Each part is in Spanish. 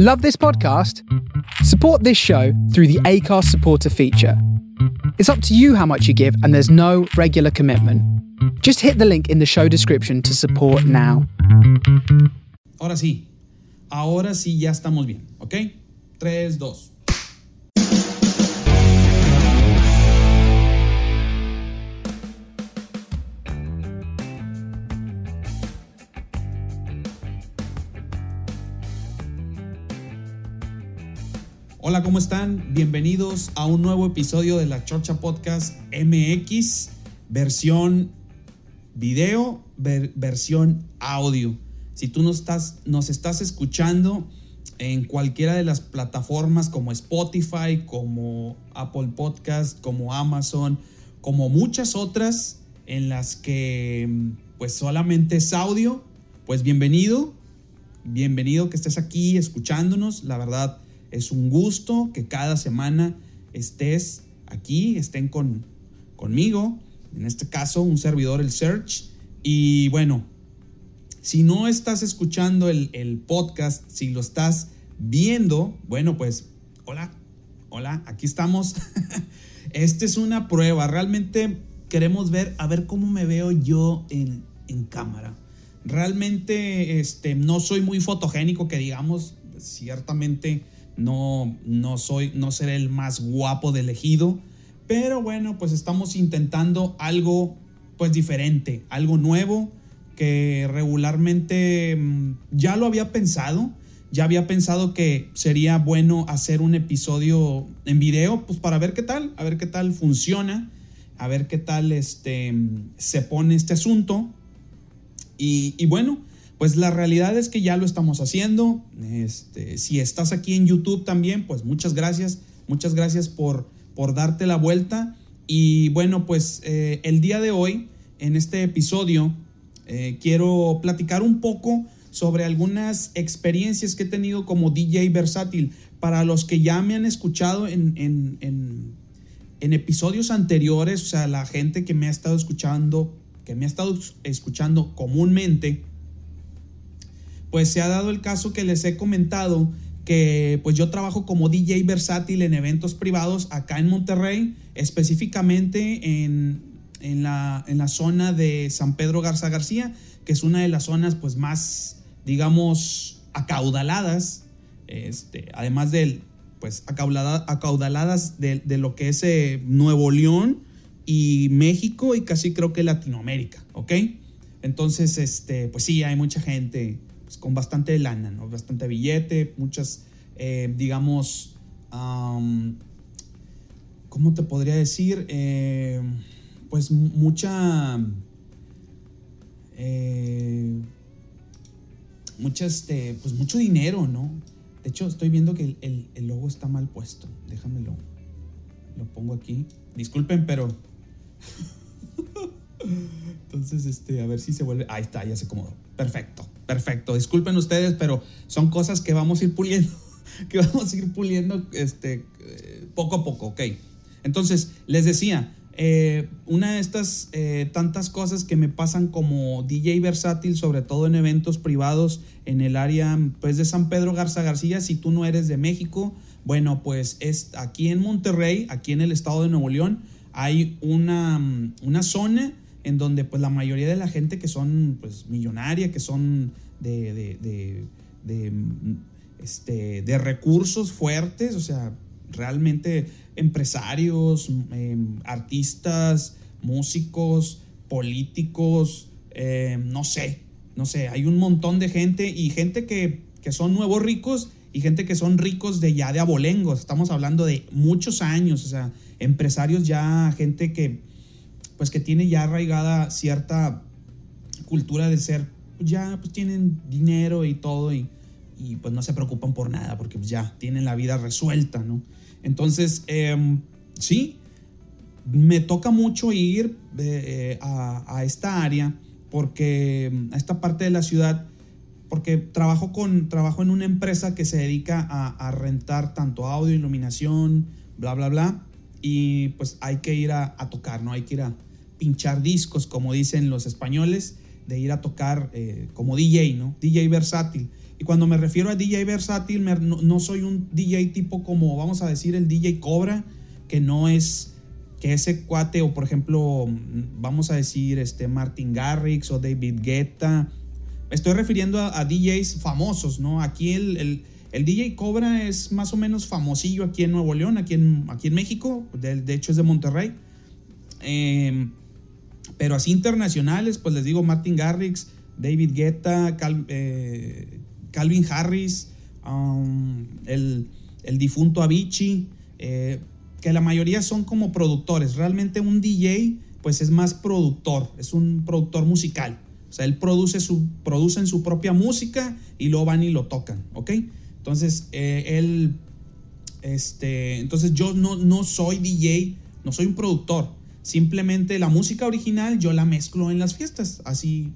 Love this podcast? Support this show through the ACARS supporter feature. It's up to you how much you give, and there's no regular commitment. Just hit the link in the show description to support now. Ahora sí, ahora sí ya estamos bien, ¿ok? 3, 2. Hola, ¿cómo están? Bienvenidos a un nuevo episodio de la Chorcha Podcast MX, versión video, ver- versión audio. Si tú nos estás, nos estás escuchando en cualquiera de las plataformas como Spotify, como Apple Podcast, como Amazon, como muchas otras en las que pues solamente es audio, pues bienvenido, bienvenido que estés aquí escuchándonos. La verdad es un gusto que cada semana estés aquí, estén con, conmigo. En este caso, un servidor, el Search. Y bueno, si no estás escuchando el, el podcast, si lo estás viendo, bueno, pues hola, hola, aquí estamos. Esta es una prueba. Realmente queremos ver, a ver cómo me veo yo en, en cámara. Realmente este, no soy muy fotogénico, que digamos, ciertamente no, no soy, no seré el más guapo de elegido. Pero bueno, pues estamos intentando algo pues diferente, algo nuevo que regularmente mm, ya lo había pensado, ya había pensado que sería bueno hacer un episodio en video, pues para ver qué tal, a ver qué tal funciona, a ver qué tal este, mm, se pone este asunto. Y bueno, pues la realidad es que ya lo estamos haciendo. Este, si estás aquí en YouTube también, pues muchas gracias, muchas gracias por, por darte la vuelta. Y bueno, pues eh, el día de hoy, en este episodio, eh, quiero platicar un poco sobre algunas experiencias que he tenido como DJ versátil. Para los que ya me han escuchado en, en, en, en episodios anteriores, o sea, la gente que me ha estado escuchando, que me ha estado escuchando comúnmente, pues se ha dado el caso que les he comentado que pues yo trabajo como DJ versátil en eventos privados acá en Monterrey, específicamente en, en, la, en la zona de San Pedro Garza García, que es una de las zonas pues más, digamos, acaudaladas, este, además del, pues acaudalada, acaudaladas de, de, lo que es eh, Nuevo León y México y casi creo que Latinoamérica, ¿ok? Entonces, este, pues sí, hay mucha gente pues, con bastante lana, ¿no? Bastante billete, muchas, eh, digamos, ¿cómo te podría decir? Eh, pues mucha, eh, mucha, este, pues mucho dinero, ¿no? De hecho, estoy viendo que el, el, el logo está mal puesto. Déjamelo, lo pongo aquí. Disculpen, pero... Entonces, este, a ver si se vuelve. Ahí está, ya se acomodó. Perfecto, perfecto. Disculpen ustedes, pero son cosas que vamos a ir puliendo, que vamos a ir puliendo este, eh, poco a poco, ok. Entonces, les decía, eh, una de estas eh, tantas cosas que me pasan como DJ versátil, sobre todo en eventos privados en el área pues, de San Pedro Garza García, si tú no eres de México, bueno, pues es aquí en Monterrey, aquí en el estado de Nuevo León, hay una, una zona en donde pues la mayoría de la gente que son pues millonaria, que son de, de, de, este, de recursos fuertes, o sea, realmente empresarios, eh, artistas, músicos, políticos, eh, no sé, no sé, hay un montón de gente y gente que, que son nuevos ricos y gente que son ricos de ya de abolengos, estamos hablando de muchos años, o sea, empresarios ya, gente que pues que tiene ya arraigada cierta cultura de ser, ya pues tienen dinero y todo y, y pues no se preocupan por nada porque pues, ya tienen la vida resuelta, ¿no? Entonces, eh, sí, me toca mucho ir eh, a, a, esta área porque a esta parte de la ciudad porque trabajo con trabajo en una empresa que se dedica a, a rentar tanto audio, iluminación, bla bla bla y pues hay que ir a, a tocar, no hay que ir a pinchar discos, como dicen los españoles, de ir a tocar eh, como DJ, ¿no? DJ versátil. Y cuando me refiero a DJ versátil, no, soy un DJ tipo como, vamos a decir, el DJ Cobra, que no es que ese cuate, o por ejemplo, vamos a decir, este Martin Garrix o David Guetta. Me estoy refiriendo a, DJs famosos, ¿no? Aquí el, el, DJ Cobra es más o menos famosillo aquí en Nuevo León, aquí en, aquí en México, de, de hecho es de Monterrey. Eh, pero así internacionales, pues les digo Martin Garrix, David Guetta, eh, Calvin Harris, um, el, difunto Avicii, eh, que la mayoría son como productores. Realmente un DJ pues es más productor, es un productor musical. O sea, él produce, su, su propia música y luego van y lo tocan, ¿ok? Entonces, eh, él, este, entonces yo no, no soy DJ, no soy un productor. Simplemente la música original yo la mezclo en las fiestas, así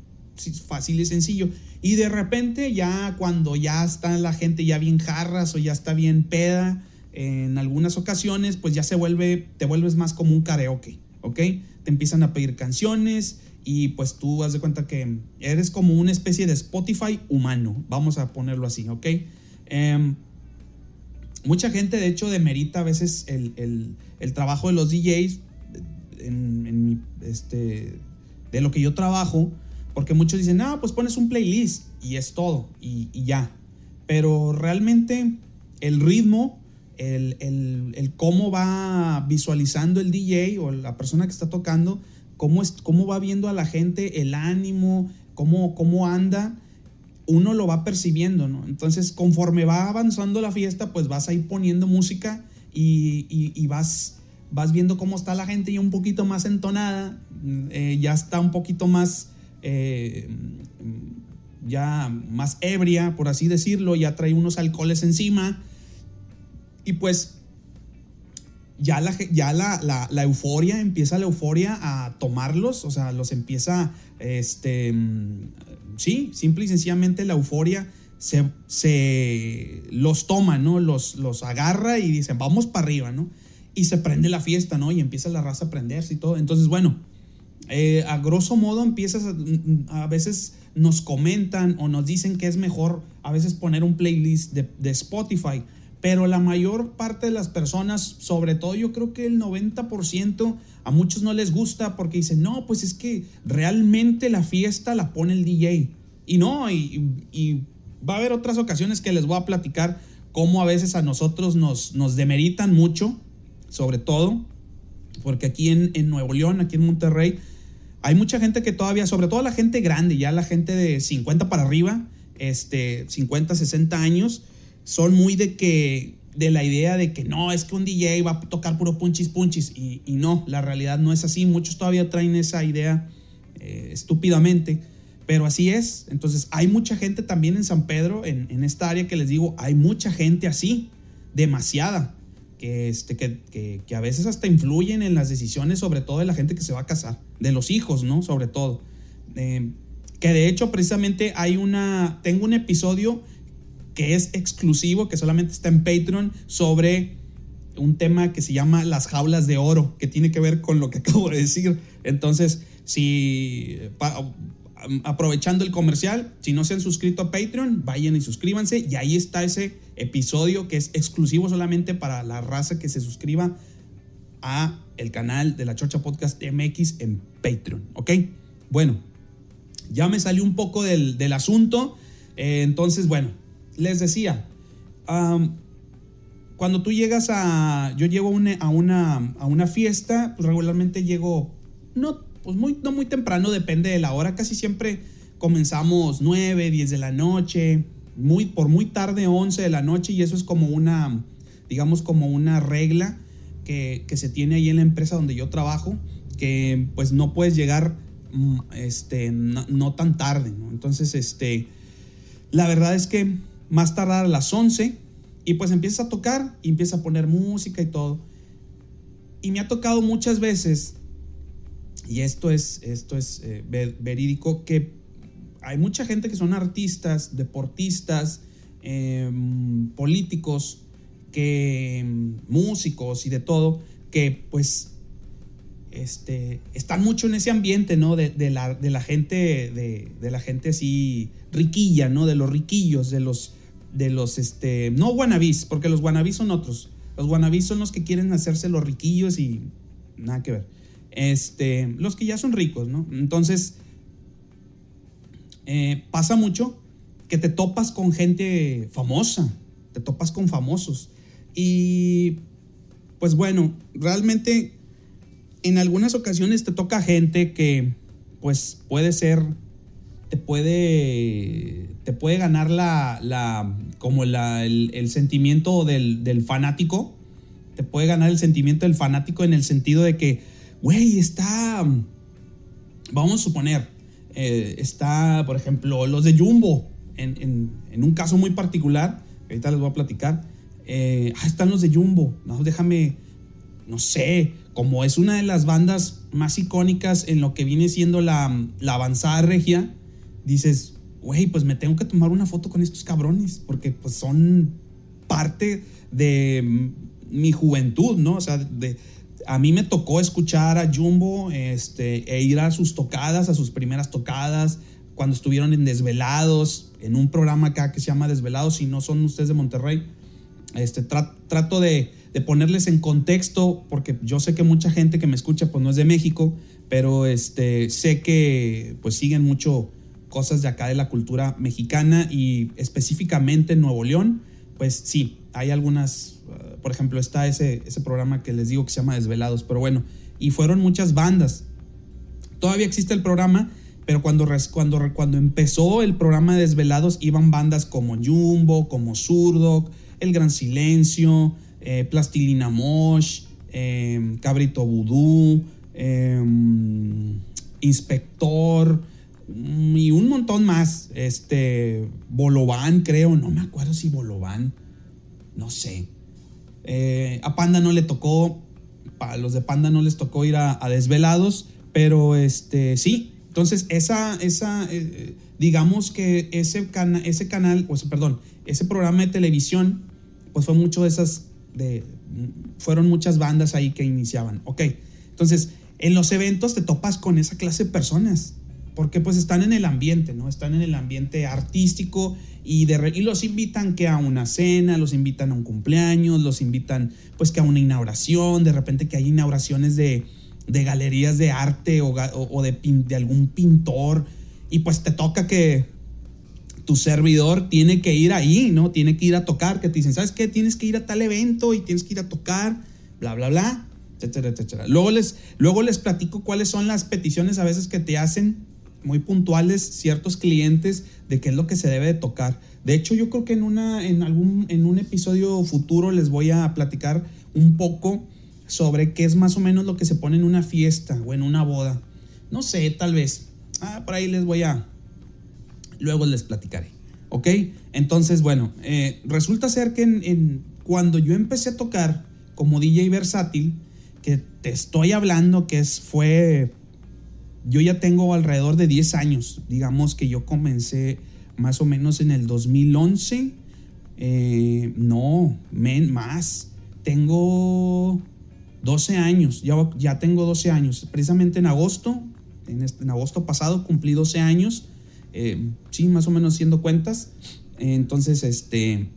fácil y sencillo. Y de repente ya cuando ya está la gente ya bien jarras o ya está bien peda, en algunas ocasiones pues ya se vuelve, te vuelves más como un karaoke, ¿ok? Te empiezan a pedir canciones y pues tú has de cuenta que eres como una especie de Spotify humano, vamos a ponerlo así, ¿ok? Em, mucha gente de hecho demerita a veces el, el trabajo de los DJs en, este, de lo que yo trabajo, porque muchos dicen, ah, pues pones un playlist y es todo, y, ya. Pero realmente el ritmo, el, el, cómo va visualizando el DJ o la persona que está tocando, cómo, es, cómo va viendo a la gente, el ánimo, cómo, cómo anda, uno lo va percibiendo, ¿no? Entonces, conforme va avanzando la fiesta, pues vas a ir poniendo música y, y vas vas viendo cómo está la gente ya un poquito más entonada, eh, ya está un poquito más, eh, ya más ebria, por así decirlo, ya trae unos alcoholes encima. Y pues ya, la, ya la, euforia, empieza la euforia a tomarlos, o sea, los empieza, este, sí, simple y sencillamente la euforia se, se los toma, ¿no? Los, los agarra y dicen, vamos para arriba, ¿no? Y se prende la fiesta, ¿no? Y empieza la raza a prenderse y todo. Entonces, bueno, eh, a grosso modo empiezas, a, veces nos comentan o nos dicen que es mejor a veces poner un playlist de, de, Spotify, pero la mayor parte de las personas, sobre todo yo creo que el 90%, a muchos no les gusta porque dicen, no, pues es que realmente la fiesta la pone el DJ. Y no, y, y va a haber otras ocasiones que les voy a platicar cómo a veces a nosotros nos, nos demeritan mucho sobre todo, porque aquí en, Nuevo León, aquí en Monterrey, hay mucha gente que todavía, sobre todo la gente grande, ya la gente de 50 para arriba, este, 50, 60 años, son muy de que de la idea de que no, es que un DJ va a tocar puro punchis punchis y, no, la realidad no es así, muchos todavía traen esa idea eh, estúpidamente, pero así es, entonces hay mucha gente también en San Pedro, en, en esta área que les digo, hay mucha gente así, demasiada, que, este, que, que, a veces hasta influyen en las decisiones, sobre todo de la gente que se va a casar, de los hijos, ¿no? Sobre todo. Eh, que de hecho, precisamente hay una, tengo un episodio que es exclusivo, que solamente está en Patreon, sobre un tema que se llama las jaulas de oro, que tiene que ver con lo que acabo de decir. Entonces, si aprovechando el comercial, si no se han suscrito a Patreon, vayan y suscríbanse y ahí está ese episodio que es exclusivo solamente para la raza que se suscriba a el canal de la Chorcha Podcast MX en Patreon, ¿ok? Bueno, ya me salió un poco del, asunto, eh, entonces, bueno, les decía, cuando tú llegas a, yo llego a una, a una, a una fiesta, pues regularmente llego, no pues muy, no muy temprano, depende de la hora. Casi siempre comenzamos 9, 10 de la noche, muy, por muy tarde 11 de la noche y eso es como una, digamos, como una regla que, se tiene ahí en la empresa donde yo trabajo, que pues no puedes llegar mm, este, no, tan tarde, Entonces, este, la verdad es que más tardar a las 11 y pues empieza a tocar y empieza a poner música y todo. Y me ha tocado muchas veces y esto es, esto es eh, verídico, que hay mucha gente que son artistas, deportistas, em, políticos, que, músicos y de todo, que pues este, están mucho en ese ambiente, ¿no? De, la, de la, gente, de, la gente así riquilla, ¿no? De los riquillos, de los, de los, este, no wannabis, porque los wannabis son otros. Los wannabis son los que quieren hacerse los riquillos y nada que ver. Este, los que ya son ricos, ¿no? Entonces, eh, pasa mucho que te topas con gente famosa, te topas con famosos. Y, pues bueno, realmente en algunas ocasiones te toca gente que pues puede ser, te puede, te puede ganar la, la como la, el, sentimiento del, fanático, te puede ganar el sentimiento del fanático en el sentido de que, güey, está, vamos a suponer, eh, está, por ejemplo, los de Jumbo, en, un caso muy particular, ahorita les voy a platicar, eh, ah, están los de Jumbo, no, déjame, no sé, como es una de las bandas más icónicas en lo que viene siendo la, avanzada regia, dices, güey, pues me tengo que tomar una foto con estos cabrones, porque pues son parte de mi juventud, ¿no? O sea, de, a mí me tocó escuchar a Jumbo este, e ir a sus tocadas, a sus primeras tocadas, cuando estuvieron en Desvelados, en un programa acá que se llama Desvelados, si no son ustedes de Monterrey. Este, trato de, ponerles en contexto, porque yo sé que mucha gente que me escucha pues no es de México, pero este, sé que pues siguen mucho cosas de acá de la cultura mexicana y específicamente en Nuevo León, pues sí, hay algunas, uh, por ejemplo, está ese, ese programa que les digo que se llama Desvelados, pero bueno, y fueron muchas bandas. Todavía existe el programa, pero cuando, cuando, cuando empezó el programa de Desvelados iban bandas como Jumbo, como Zurdo, El Gran Silencio, eh, Plastilina Mosh, eh, Cabrito Vudú, eh, Inspector y un montón más. Este, Bolobán, creo, no me acuerdo si Bolobán, no sé. a Panda no le tocó, a los de Panda no les tocó ir a, Desvelados, pero este, sí. Entonces, esa, esa digamos que ese, ese canal, o perdón, ese programa de televisión, pues fue mucho de esas de, fueron muchas bandas ahí que iniciaban. Ok, entonces en los eventos te topas con esa clase de personas, porque pues están en el ambiente, ¿no? Están en el ambiente artístico y, de, y los invitan que a una cena, los invitan a un cumpleaños, los invitan pues que a una inauguración, de repente que hay inauguraciones de, de galerías de arte o, de, de algún pintor y pues te toca que tu servidor tiene que ir ahí, ¿no? Tiene que ir a tocar, que te dicen, ¿sabes qué? Tienes que ir a tal evento y tienes que ir a tocar, bla, bla, bla, etcétera, etcétera. Luego les, luego les platico cuáles son las peticiones a veces que te hacen muy puntuales ciertos clientes de qué es lo que se debe de tocar. De hecho, yo creo que en, una, en, algún, en un episodio futuro les voy a platicar un poco sobre qué es más o menos lo que se pone en una fiesta o en una boda. No sé, tal vez. Ah, por ahí les voy a, luego les platicaré. ¿Ok? Entonces, bueno, eh, resulta ser que en, cuando yo empecé a tocar como DJ versátil, que te estoy hablando que es, fue, yo ya tengo alrededor de 10 años, digamos que yo comencé más o menos en el 2011, eh, no, men, más, tengo 12 años, ya, ya tengo 12 años, precisamente en agosto, en, en agosto pasado cumplí 12 años eh, sí, más o menos haciendo cuentas. entonces, este,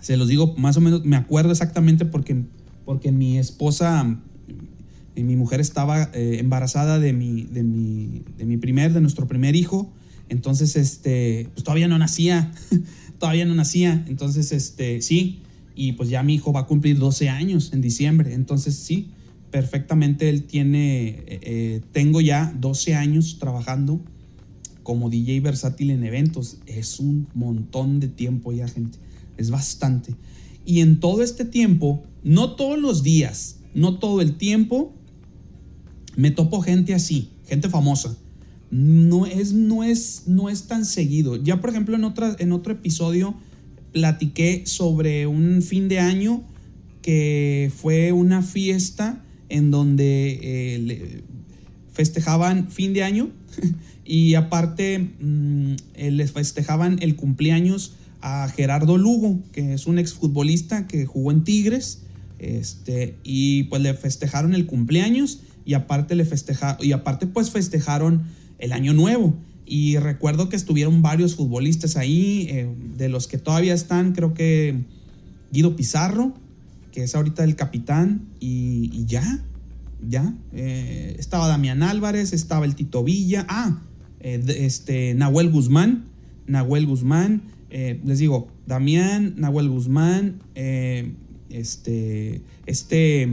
se los digo, más o menos, me acuerdo exactamente porque, porque mi esposa, mi mujer estaba eh, embarazada de mi, de, mi, de mi primer, de nuestro primer hijo. Entonces, este, pues todavía no nacía, todavía no nacía. Entonces, este, sí, y pues ya mi hijo va a cumplir 12 años en diciembre. Entonces, sí, perfectamente él tiene, eh, tengo ya 12 años trabajando como DJ versátil en eventos. Es un montón de tiempo ya, gente. Es bastante. Y en todo este tiempo, no todos los días, no todo el tiempo, me topo gente así, gente famosa. No es, no es, no es tan seguido. Ya, por ejemplo, en, otra, en otro episodio platiqué sobre un fin de año que fue una fiesta en donde eh, festejaban fin de año Y aparte, mm, eh, les festejaban el cumpleaños a Gerardo Lugo, que es un exfutbolista que jugó en Tigres, Este, y pues le festejaron el cumpleaños y aparte le festejaron, y aparte pues festejaron el año nuevo. Y recuerdo que estuvieron varios futbolistas ahí, eh, de los que todavía están, creo que Guido Pizarro, que es ahorita el capitán, y, ya, ya. Eh, estaba Damián Álvarez, estaba el Tito Villa, ah, eh, este, Nahuel Guzmán, Nahuel Guzmán, les digo, Damián, Nahuel Guzmán, este, este,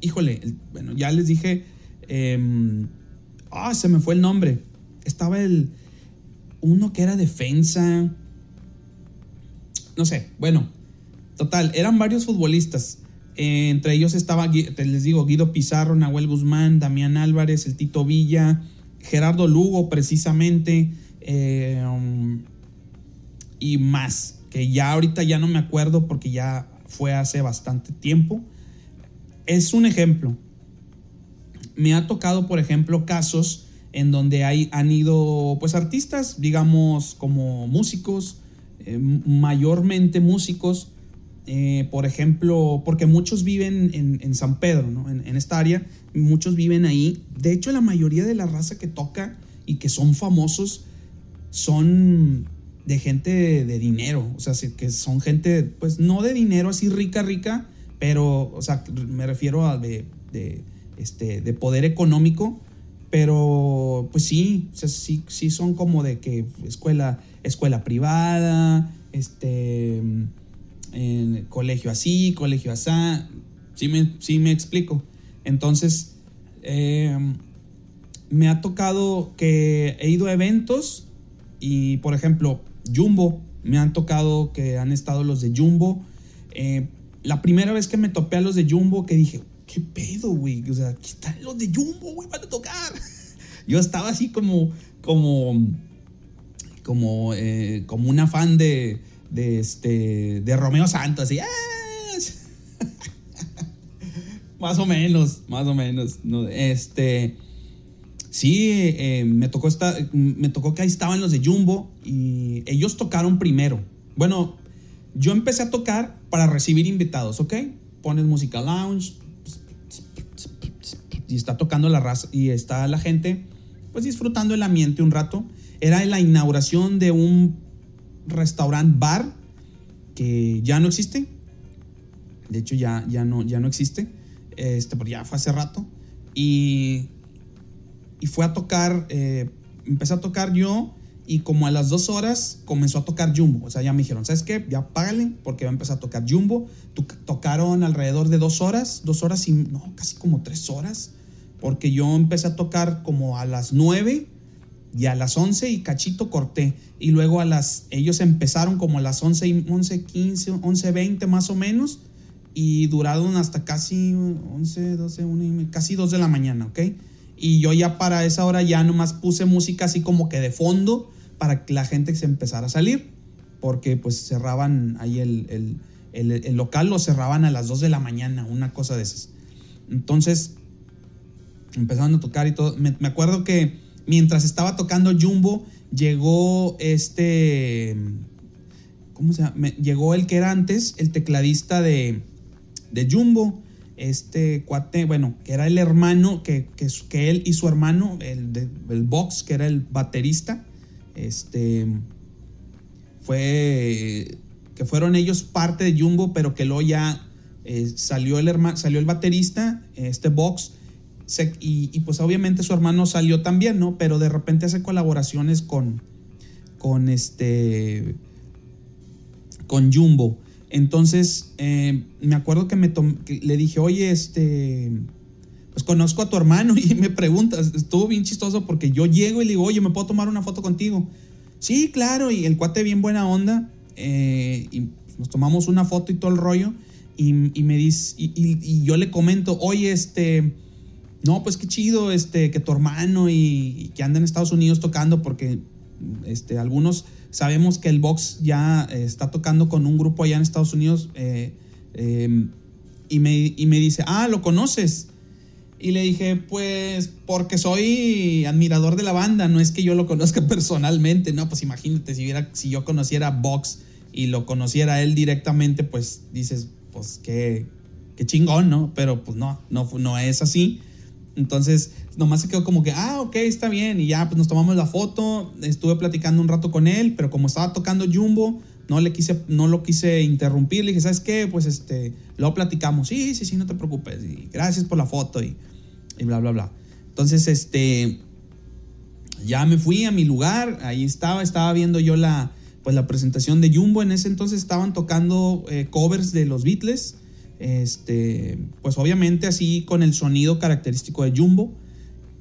híjole, bueno, ya les dije, em, Ah, se me fue el nombre. Estaba el. Uno que era defensa. No sé, bueno. Total, eran varios futbolistas. entre ellos estaba, les digo, Guido Pizarro, Nahuel Guzmán, Damián Álvarez, el Tito Villa, Gerardo Lugo, precisamente. Eh, um, y más, que ya ahorita ya no me acuerdo porque ya fue hace bastante tiempo. Es un ejemplo me ha tocado, por ejemplo, casos en donde hay, han ido pues artistas, digamos, como músicos, eh, mayormente músicos, eh, por ejemplo, porque muchos viven en, San Pedro, ¿no? en, esta área, muchos viven ahí. De hecho, la mayoría de la raza que toca y que son famosos son de gente de, dinero, o sea, que son gente, pues no de dinero así rica, rica, pero, o sea, me refiero a de este, de poder económico, pero pues sí, sí, sí son como de que escuela, escuela privada, este, colegio así, colegio así, sí me, sí me explico. Entonces, em, me ha tocado que he ido a eventos y, por ejemplo, Jumbo, me han tocado que han estado los de Jumbo. Eh, la primera vez que me topé a los de Jumbo, que dije, ¿qué pedo, güey? O sea, aquí están los de Jumbo, güey, van a tocar. Yo estaba así como, como, como, eh, como una fan de, de, este, de Romeo Santos, así, ¡Ah! más o menos, más o menos. No, este, sí, eh, me, tocó esta, me tocó que ahí estaban los de Jumbo y ellos tocaron primero. Bueno, yo empecé a tocar para recibir invitados, ¿ok? Pones música lounge, y está tocando la raza y está la gente pues disfrutando el ambiente un rato. Era la inauguración de un restaurant bar que ya no existe. De hecho ya, ya, no, ya no existe. Este, porque ya fue hace rato. Y, y fue a tocar, eh, empecé a tocar yo y como a las dos horas comenzó a tocar Jumbo. O sea, ya me dijeron, ¿sabes qué? Ya págale porque va a empezar a tocar Jumbo. Tocaron alrededor de dos horas, dos horas y no, casi como tres horas. Porque yo empecé a tocar como a las nueve y a las once y cachito corté. Y luego a las, ellos empezaron como a las once y once, quince, once, veinte más o menos. Y duraron hasta casi once, doce, una casi dos de la mañana, ¿ok? Y yo ya para esa hora ya nomás puse música así como que de fondo para que la gente se empezara a salir, porque pues cerraban ahí el, local, lo cerraban a las 2 de la mañana, una cosa de esas. Entonces, empezaron a tocar y todo. Me, acuerdo que mientras estaba tocando Jumbo, llegó este, ¿cómo se llama? llegó el que era antes, el tecladista de, de Jumbo, este cuate, bueno, que era el hermano, que, que, él y su hermano, el, el Box, que era el baterista, este, fue que fueron ellos parte de Jumbo, pero que luego ya eh, salió, el salió el baterista, este Box, y, pues obviamente su hermano salió también, ¿no? Pero de repente hace colaboraciones con, con este, con Jumbo. Entonces, eh, me acuerdo que, me le dije, oye, este, pues conozco a tu hermano y me preguntas, estuvo bien chistoso porque yo llego y le digo, oye, ¿me puedo tomar una foto contigo? Sí, claro, y el cuate bien buena onda, eh, y nos tomamos una foto y todo el rollo, y, me dice, y, yo le comento, oye, este, no, pues qué chido, este, que tu hermano y, que anda en Estados Unidos tocando, porque este, algunos sabemos que el box ya eh, está tocando con un grupo allá en Estados Unidos, eh, y, me, y me dice, ah, ¿lo conoces? Y le dije, pues porque soy admirador de la banda, no es que yo lo conozca personalmente, no, pues imagínate si, hubiera, si yo conociera Vox y lo conociera él directamente, pues dices, pues qué, qué chingón, ¿no? Pero pues no, no, no es así. Entonces, nomás se quedó como que, ah, ok, está bien. Y ya, pues nos tomamos la foto. Estuve platicando un rato con él, pero como estaba tocando Jumbo, no le quise, no lo quise interrumpir. Le dije, ¿sabes qué? Pues este, luego platicamos. Sí, sí, sí, no te preocupes. Y gracias por la foto y, y bla, bla, bla. Entonces, este, ya me fui a mi lugar. Ahí estaba, estaba viendo yo la, pues la presentación de Jumbo. En ese entonces estaban tocando eh, covers de los Beatles. Este, pues obviamente así con el sonido característico de Jumbo.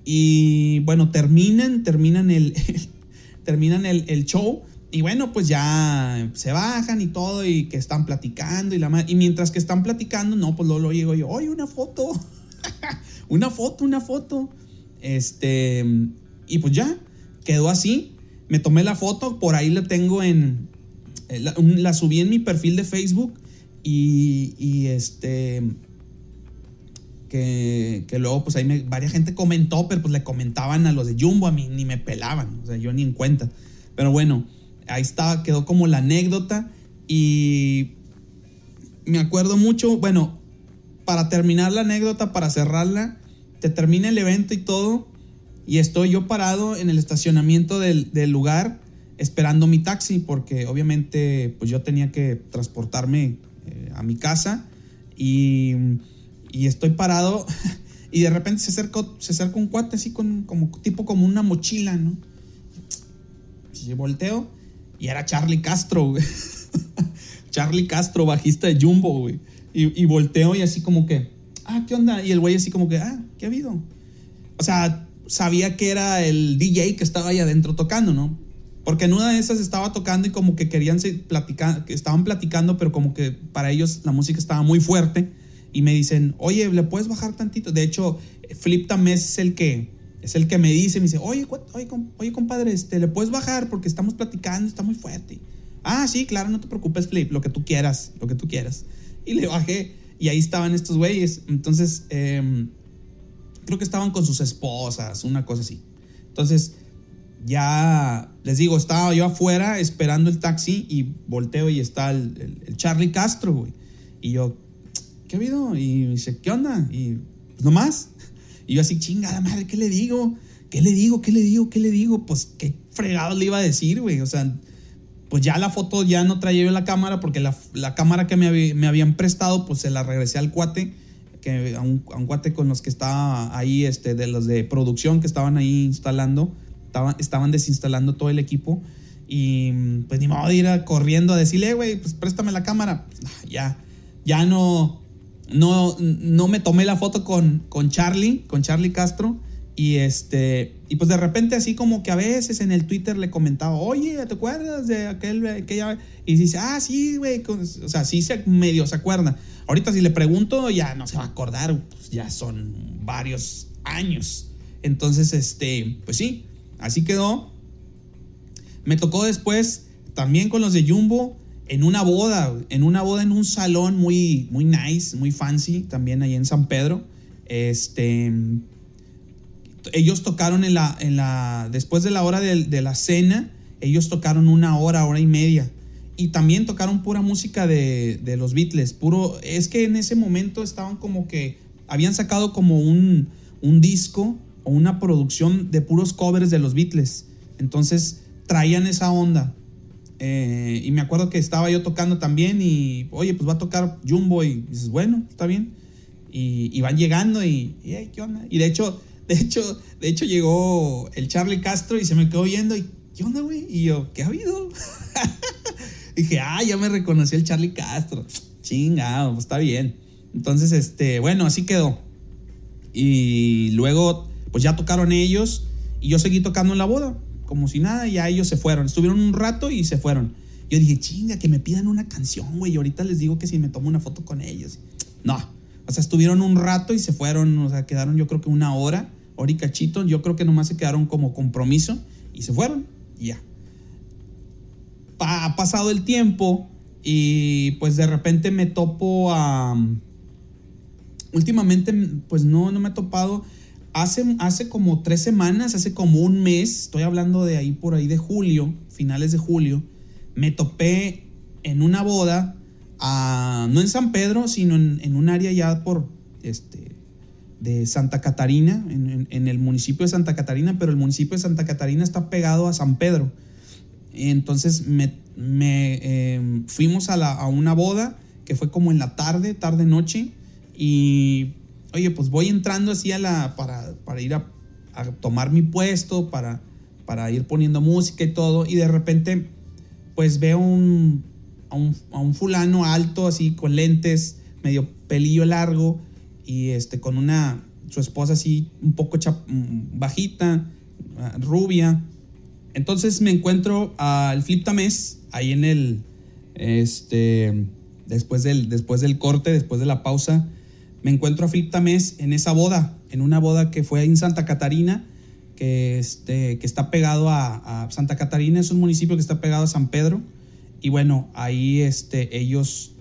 Y bueno, terminan, terminan el, terminan el, el, show. Y bueno, pues ya se bajan y todo, y que están platicando. Y, la, y mientras que están platicando, no, pues luego, llego yo, oye, una foto. una foto, una foto. Este, y pues ya, quedó así. Me tomé la foto, por ahí la tengo en. La, la subí en mi perfil de Facebook. Y, y este que, que, luego pues ahí me, varias gente comentó, pero pues le comentaban a los de Jumbo, a mí ni me pelaban, o sea, yo ni en cuenta. Pero bueno, ahí estaba, quedó como la anécdota y me acuerdo mucho, bueno, para terminar la anécdota, para cerrarla, te termina el evento y todo, y estoy yo parado en el estacionamiento del, del lugar esperando mi taxi, porque obviamente pues yo tenía que transportarme eh, a mi casa y y estoy parado y de repente se acerca, se acerca un cuate así con, como tipo como una mochila, ¿no? Y volteo y era Charlie Castro, güey. Charlie Castro, bajista de Jumbo, güey. Y, y, volteo y así como que, ah, ¿qué onda? Y el güey así como que, ah, ¿qué ha habido? O sea, sabía que era el DJ que estaba ahí adentro tocando, ¿no? Porque en una de esas estaba tocando y como que querían platicar, que estaban platicando, pero como que para ellos la música estaba muy fuerte y me dicen, oye, ¿le puedes bajar tantito? De hecho, Flip también es el que, es el que me dice, me dice, oye, oye, oye compadre, este, ¿le puedes bajar? Porque estamos platicando, está muy fuerte. Ah, sí, claro, no te preocupes, Flip, lo que tú quieras, lo que tú quieras. Y le bajé y ahí estaban estos güeyes. Entonces, em, creo que estaban con sus esposas, una cosa así. Entonces, ya les digo, estaba yo afuera esperando el taxi y volteo y está el, el Charlie Castro, güey. Y yo, ¿qué ha habido? Y dice, ¿qué onda? Y pues nomás. Y yo así, chingada madre, ¿qué le digo? ¿Qué le digo? ¿Qué le digo? ¿Qué le digo? Pues qué fregado le iba a decir, güey. O sea, pues ya la foto ya no traía yo la cámara porque la, la cámara que me, me, habían prestado, pues se la regresé al cuate, que, a, un, a un cuate con los que estaba ahí, este, de los de producción que estaban ahí instalando, estaban, estaban desinstalando todo el equipo. Y pues ni modo de ir corriendo a decirle, güey, pues préstame la cámara. Ya, ya no, no, no me tomé la foto con, con Charlie, con Charlie Castro. Y este, y pues de repente así como que a veces en el Twitter le comentaba, oye, ¿te acuerdas de aquel, aquella? Y dice, ah, sí, güey, o sea, sí se, medio se acuerda. Ahorita si le pregunto, ya no se va a acordar, pues ya son varios años. Entonces, este, pues sí, así quedó. Me tocó después, también con los de Jumbo, en una boda, en una boda en un salón muy, muy nice, muy fancy, también ahí en San Pedro. Este, ellos tocaron en la, en la, después de la hora de, de la cena, ellos tocaron una hora, hora y media. Y también tocaron pura música de, de, los Beatles, puro, es que en ese momento estaban como que, habían sacado como un, un disco o una producción de puros covers de los Beatles. Entonces traían esa onda. Eh, y me acuerdo que estaba yo tocando también y, oye, pues va a tocar Jumbo y dices, bueno, está bien. Y, van llegando y, ¿qué onda? Y de hecho, de hecho, de hecho llegó el Charlie Castro y se me quedó viendo y, ¿qué onda, güey? Y yo, ¿qué ha habido? dije, ah, ya me reconoció el Charlie Castro. Chingado, pues está bien. Entonces, este, bueno, así quedó. Y luego, pues ya tocaron ellos y yo seguí tocando en la boda como si nada, y ya ellos se fueron. Estuvieron un rato y se fueron. Yo dije, chinga, que me pidan una canción, güey. Y ahorita les digo que si me tomo una foto con ellos. No. O sea, estuvieron un rato y se fueron. O sea, quedaron yo creo que una hora, y cachito. Yo creo que nomás se quedaron como compromiso y se fueron. Ya. Ha pasado el tiempo y pues de repente me topo a... Últimamente, pues no, no me he topado hace, hace como tres semanas, hace como un mes, estoy hablando de ahí por ahí de julio, finales de julio, me topé en una boda, no en San Pedro, sino en, un área ya por este, de Santa Catarina, en, el municipio de Santa Catarina, pero el municipio de Santa Catarina está pegado a San Pedro. Entonces me, em, fuimos a, a una boda que fue como en la tarde, tarde-noche, y oye, pues voy entrando así a la, para, para ir a, tomar mi puesto, para, para ir poniendo música y todo, y de repente, pues veo un, a, un, fulano alto, así, con lentes, medio pelillo largo, y este, con una, su esposa así, un poco mm, bajita, ah, rubia. Entonces me encuentro al Flip Tamés, ahí en el, este, después del, después del corte, después de la pausa, me encuentro a Flip Tamés en esa boda, en una boda que fue en Santa Catarina, que, este, que está pegado a, Santa Catarina, es un municipio que está pegado a San Pedro. Y bueno, ahí este, ellos,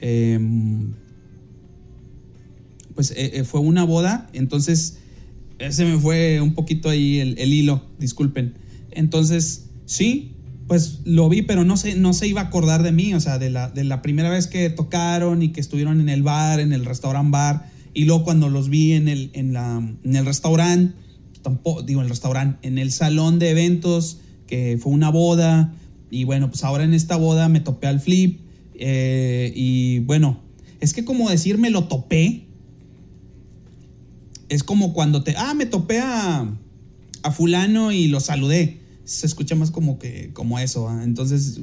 em, pues eh, eh, fue una boda, entonces ese me fue un poquito ahí el hilo, disculpen. Entonces, sí, pues lo vi, pero no se, no se iba a acordar de mí, o sea, de la, de la primera vez que tocaron y que estuvieron en el bar, en el restaurant bar, y luego cuando los vi en el, en la, en el restaurante, tampoco, digo, en el restaurante, en el salón de eventos, que fue una boda, y bueno, pues ahora en esta boda me topé al flip, eh, y bueno, es que como decir me lo topé, es como cuando te, ah, me topé a, a fulano y lo saludé se escucha más como que como eso. Entonces,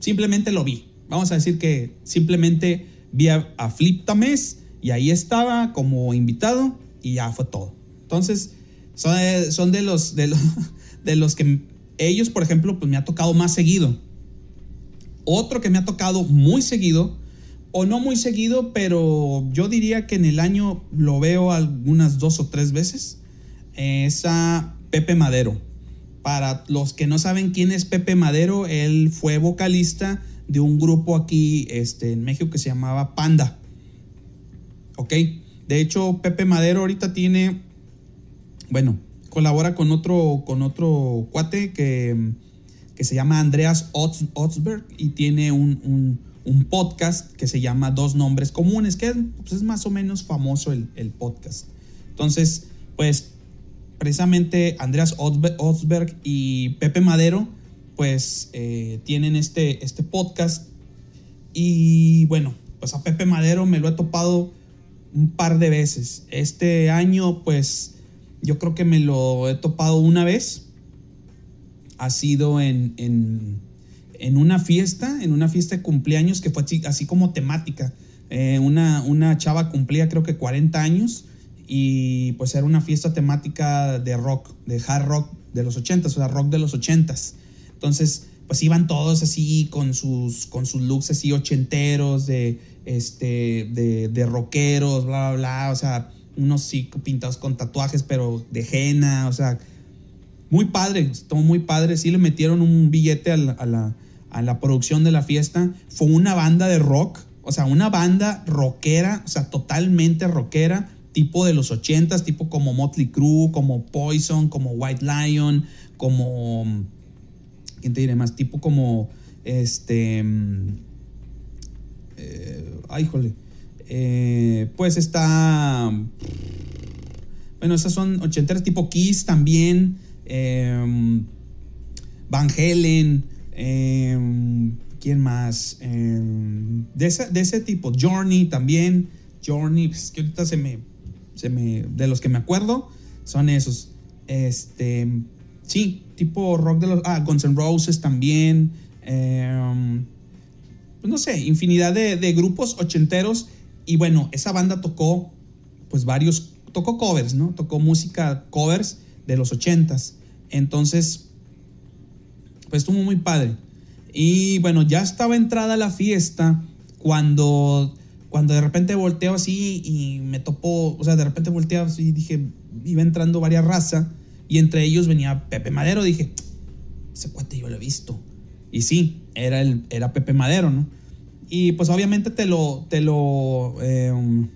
simplemente lo vi. Vamos a decir que simplemente vi a, Flip Tamés y ahí estaba como invitado y ya fue todo. Entonces, son, son de, los, de, los, de los que ellos, por ejemplo, pues me ha tocado más seguido. Otro que me ha tocado muy seguido, o no muy seguido, pero yo diría que en el año lo veo algunas dos o tres veces, es a Pepe Madero. Para los que no saben quién es Pepe Madero, él fue vocalista de un grupo aquí este, en México que se llamaba Panda. ¿Ok? De hecho, Pepe Madero ahorita tiene, bueno, colabora con otro, con otro cuate que, que se llama Andreas Otzberg y tiene un, podcast que se llama Dos Nombres Comunes, que pues, es más o menos famoso el, el podcast. Entonces, pues precisamente Andreas Osberg y Pepe Madero, pues eh, tienen este, este podcast. Y bueno, pues a Pepe Madero me lo he topado un par de veces. Este año, pues yo creo que me lo he topado una vez. Ha sido en, en, una fiesta, en una fiesta de cumpleaños que fue así, como temática. Eh, una, una chava cumplía creo que 40 años y pues era una fiesta temática de rock, de hard rock de los 80 o sea, rock de los 80s. Entonces, pues iban todos así con sus, con sus looks así ochenteros, de, este, de, de rockeros, bla, bla, bla, o sea, unos sí pintados con tatuajes, pero de henna, o sea, muy padre, estuvo muy padre, sí le metieron un billete a la, a la, a la producción de la fiesta, fue una banda de rock, o sea, una banda rockera, o sea, totalmente rockera, tipo de los ochentas, tipo como Motley Crue, como Poison, como White Lion, como... ¿Quién te diré más? Tipo como... Este... Eh, ay, jole. Eh, pues está... Bueno, esas son ochenteras tipo Kiss también. Em, Van Helen. Em, ¿Quién más? Em, de, ese, de, ese, tipo. Journey también. Journey, pues, que ahorita se me de los que me acuerdo, son esos. Este, sí, tipo rock de los... Ah, Guns N' Roses también. Em, pues no sé, infinidad de, grupos ochenteros. Y bueno, esa banda tocó, pues varios, tocó covers, ¿no? Tocó música covers de los ochentas. Entonces, pues estuvo muy padre. Y bueno, ya estaba entrada la fiesta cuando cuando de repente volteo así y me topo, o sea, de repente volteo así y dije, iba entrando varias razas y entre ellos venía Pepe Madero, dije, ese cuate yo lo he visto. Y sí, era, el, era Pepe Madero, ¿no? Y pues obviamente te lo, te lo, em,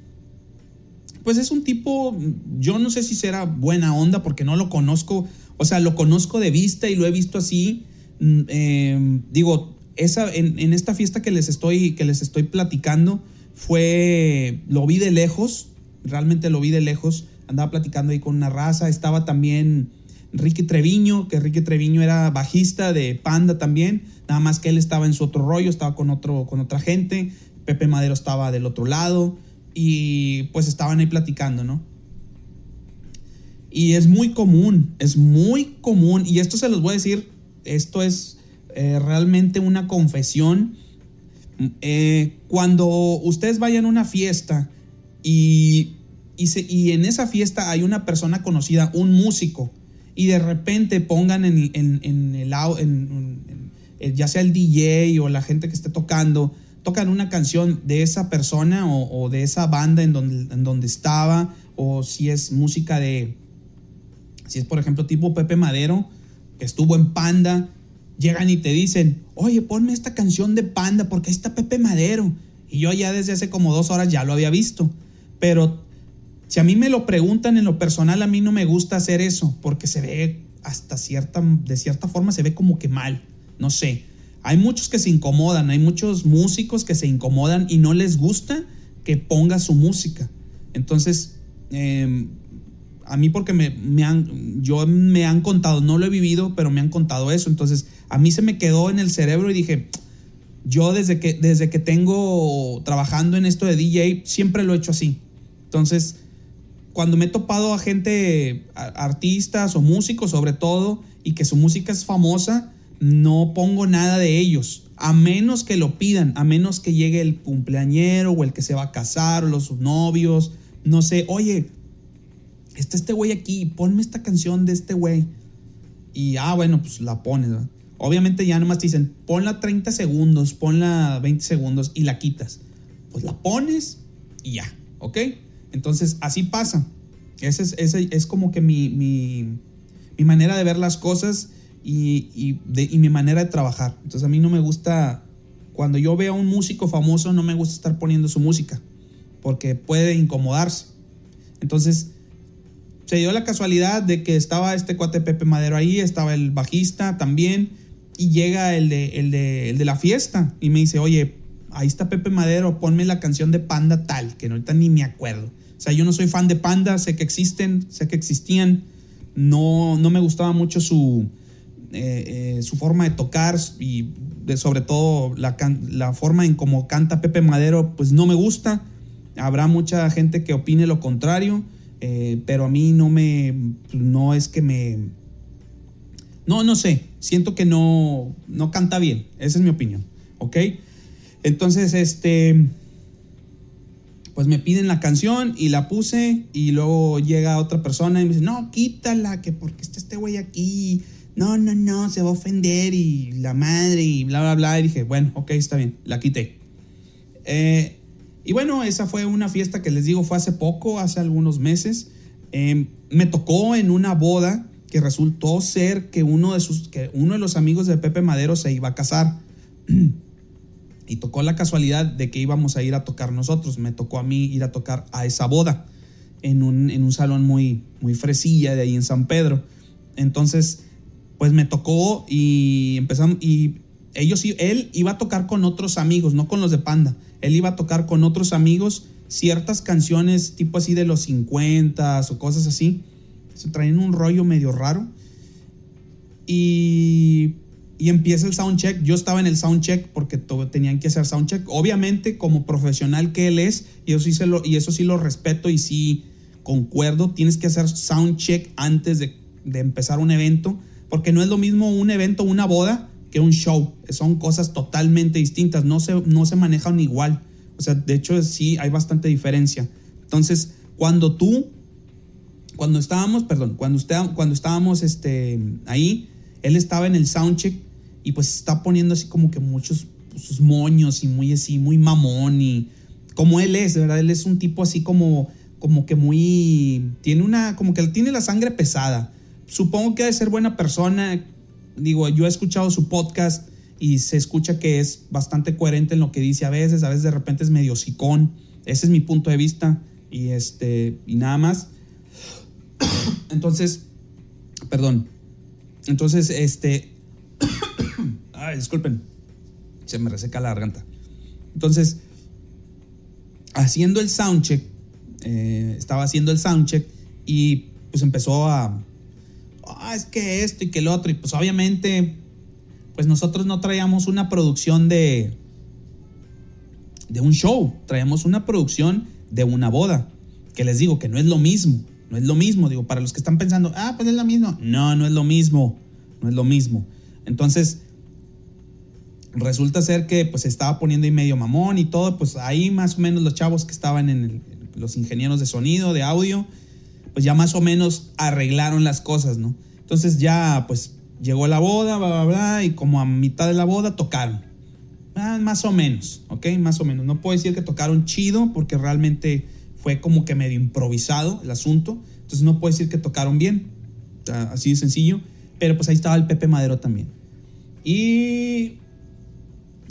pues es un tipo, yo no sé si será buena onda porque no lo conozco, o sea, lo conozco de vista y lo he visto así, em, digo, esa, en, esta fiesta que les, estoy, que les estoy platicando, fue, lo vi de lejos, realmente lo vi de lejos, andaba platicando ahí con una raza, estaba también Ricky Treviño, que Ricky Treviño era bajista de Panda también, nada más que él estaba en su otro rollo, estaba con, otro, con otra gente, Pepe Madero estaba del otro lado y pues estaban ahí platicando, ¿no? Y es muy común, es muy común, y esto se los voy a decir, esto es eh, realmente una confesión. Eh, cuando ustedes vayan a una fiesta y, y, en esa fiesta hay una persona conocida, un músico, y de repente pongan en, en, el en, ya sea el DJ o la gente que esté tocando, tocan una canción de esa persona o, de esa banda en donde, en donde estaba, o si es música de, si es por ejemplo tipo Pepe Madero, que estuvo en Panda, llegan y te dicen, oye, ponme esta canción de Panda porque ahí está Pepe Madero. Y yo ya desde hace como dos horas ya lo había visto. Pero si a mí me lo preguntan en lo personal, a mí no me gusta hacer eso porque se ve hasta cierta, de cierta forma se ve como que mal. No sé. Hay muchos que se incomodan, hay muchos músicos que se incomodan y no les gusta que ponga su música. Entonces, eh, a mí porque me, me, han, yo me han contado, no lo he vivido, pero me han contado eso. Entonces, a mí se me quedó en el cerebro y dije, yo desde que, desde que tengo trabajando en esto de DJ, siempre lo he hecho así. Entonces, cuando me he topado a gente, artistas o músicos sobre todo, y que su música es famosa, no pongo nada de ellos, a menos que lo pidan, a menos que llegue el cumpleañero o el que se va a casar o los novios, no sé, oye, está este güey aquí, ponme esta canción de este güey. Y, ah, bueno, pues la pones, Obviamente ya nomás te dicen, ponla 30 segundos, ponla 20 segundos y la quitas. Pues la pones y ya, ¿ok? Entonces, así pasa. Esa es, ese es como que mi, mi, manera de ver las cosas y, y, y mi manera de trabajar. Entonces, a mí no me gusta, cuando yo veo a un músico famoso, no me gusta estar poniendo su música, porque puede incomodarse. Entonces, se dio la casualidad de que estaba este cuate Pepe Madero ahí, estaba el bajista también, y llega el de, el de, la fiesta y me dice, oye, ahí está Pepe Madero, ponme la canción de Panda tal, que ahorita ni me acuerdo. O sea, yo no soy fan de Panda, sé que existen, sé que existían, no, no me gustaba mucho su, eh, eh, su forma de tocar y de, sobre todo la, la forma en cómo canta Pepe Madero, pues no me gusta. Habrá mucha gente que opine lo contrario eh, pero a mí no me, no es que me, no, no sé, siento que no, no canta bien, esa es mi opinión, ¿ok? Entonces, este, pues me piden la canción y la puse y luego llega otra persona y me dice, no, quítala, que porque está este güey aquí, no, no, no, se va a ofender y la madre y bla, bla, bla. Y dije, bueno, ok, está bien, la quité. Eh, y bueno, esa fue una fiesta que les digo fue hace poco, hace algunos meses. Em, me tocó en una boda que resultó ser que uno de, sus, que uno de los amigos de Pepe Madero se iba a casar. y tocó la casualidad de que íbamos a ir a tocar nosotros. Me tocó a mí ir a tocar a esa boda en un, en un salón muy, muy fresilla de ahí en San Pedro. Entonces, pues me tocó y empezamos y ellos, él iba a tocar con otros amigos, no con los de Panda. Él iba a tocar con otros amigos ciertas canciones tipo así de los 50 o cosas así. Se traen un rollo medio raro. Y, y empieza el soundcheck. Yo estaba en el soundcheck porque tenían que hacer soundcheck. Obviamente, como profesional que él es, y eso sí, lo, y eso sí lo respeto y sí concuerdo, tienes que hacer soundcheck antes de, de empezar un evento. Porque no es lo mismo un evento, una boda, que un show. Son cosas totalmente distintas, no se, no se manejan igual. O sea, de hecho sí hay bastante diferencia. Entonces, cuando tú, cuando estábamos, perdón, cuando, usted, cuando estábamos este, ahí, él estaba en el soundcheck y pues está poniendo así como que muchos pues, sus moños y muy así, muy mamón y como él es, de verdad, él es un tipo así como, como que muy, tiene una, como que tiene la sangre pesada. Supongo que ha de ser buena persona, digo, yo he escuchado su podcast y se escucha que es bastante coherente en lo que dice a veces, a veces de repente es medio sicón. Ese es mi punto de vista y este y nada más. Entonces, perdón. Entonces, este ay, disculpen. se me reseca la garganta. Entonces, haciendo el soundcheck, eh, estaba haciendo el soundcheck y pues empezó a, ah, es que esto y que el otro, y pues obviamente, pues nosotros no traíamos una producción de, de un show, traíamos una producción de una boda, que les digo que no es lo mismo, no es lo mismo, digo, para los que están pensando, ah, pues es lo mismo, no, no es lo mismo, no es lo mismo. Entonces, resulta ser que pues estaba poniendo ahí medio mamón y todo, pues ahí más o menos los chavos que estaban en los ingenieros de sonido, de audio, pues ya más o menos arreglaron las cosas, ¿no? Entonces ya pues llegó la boda, bla, bla, bla, y como a mitad de la boda tocaron. Ah, más o menos, ¿ok? Más o menos. No puedo decir que tocaron chido porque realmente fue como que medio improvisado el asunto. Entonces no puedo decir que tocaron bien, así de sencillo. Pero pues ahí estaba el Pepe Madero también. Y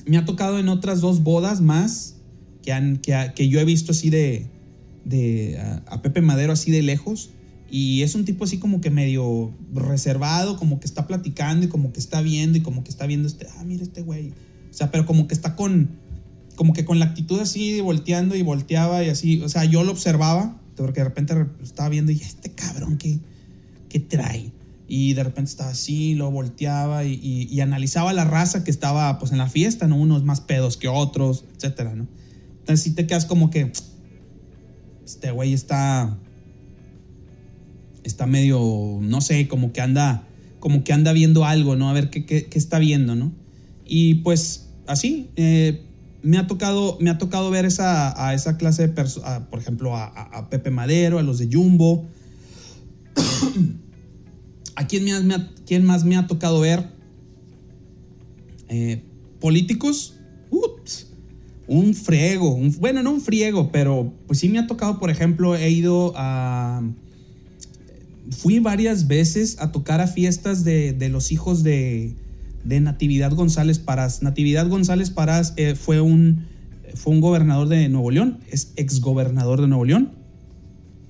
me ha tocado en otras dos bodas más que, han, que, que yo he visto así de, de a, Pepe Madero así de lejos. Y es un tipo así como que medio reservado, como que está platicando y como que está viendo y como que está viendo este, ah, mira este güey. O sea, pero como que está con, como que con la actitud así, volteando y volteaba y así. O sea, yo lo observaba, porque de repente estaba viendo y este cabrón, ¿qué, qué trae? y de repente estaba así, lo volteaba y, analizaba la raza que estaba pues en la fiesta, ¿no? Unos más pedos que otros, etcétera, ¿no? Entonces si te quedas como que este güey está está medio, no sé, como que anda como que anda viendo algo, ¿no? A ver qué, qué, está viendo, ¿no? Y pues así, eh, me ha tocado, me ha tocado ver esa, a esa clase de personas, por ejemplo, a, Pepe Madero, a los de Jumbo. ¿A quién, más me ha tocado ver? Eh, políticos. un friego. bueno, no un friego, pero pues sí me ha tocado, por ejemplo, he ido a... Fui varias veces a tocar a fiestas de, los hijos de, Natividad González Parás. Natividad González Parás eh, fue, un, fue un gobernador de Nuevo León, es exgobernador de Nuevo León.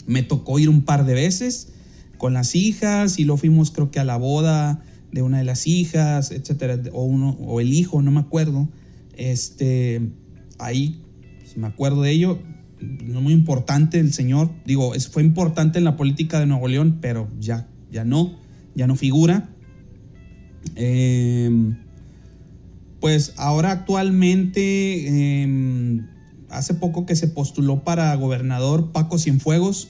Me tocó ir un par de veces con las hijas y lo fuimos creo que a la boda de una de las hijas, etcétera, o, uno, o el hijo, no me acuerdo. Este, ahí pues, me acuerdo de ello. No muy importante el señor, digo, fue importante en la política de Nuevo León, pero ya, ya no, ya no figura. Em, pues ahora actualmente, em, hace poco que se postuló para gobernador Paco Cienfuegos,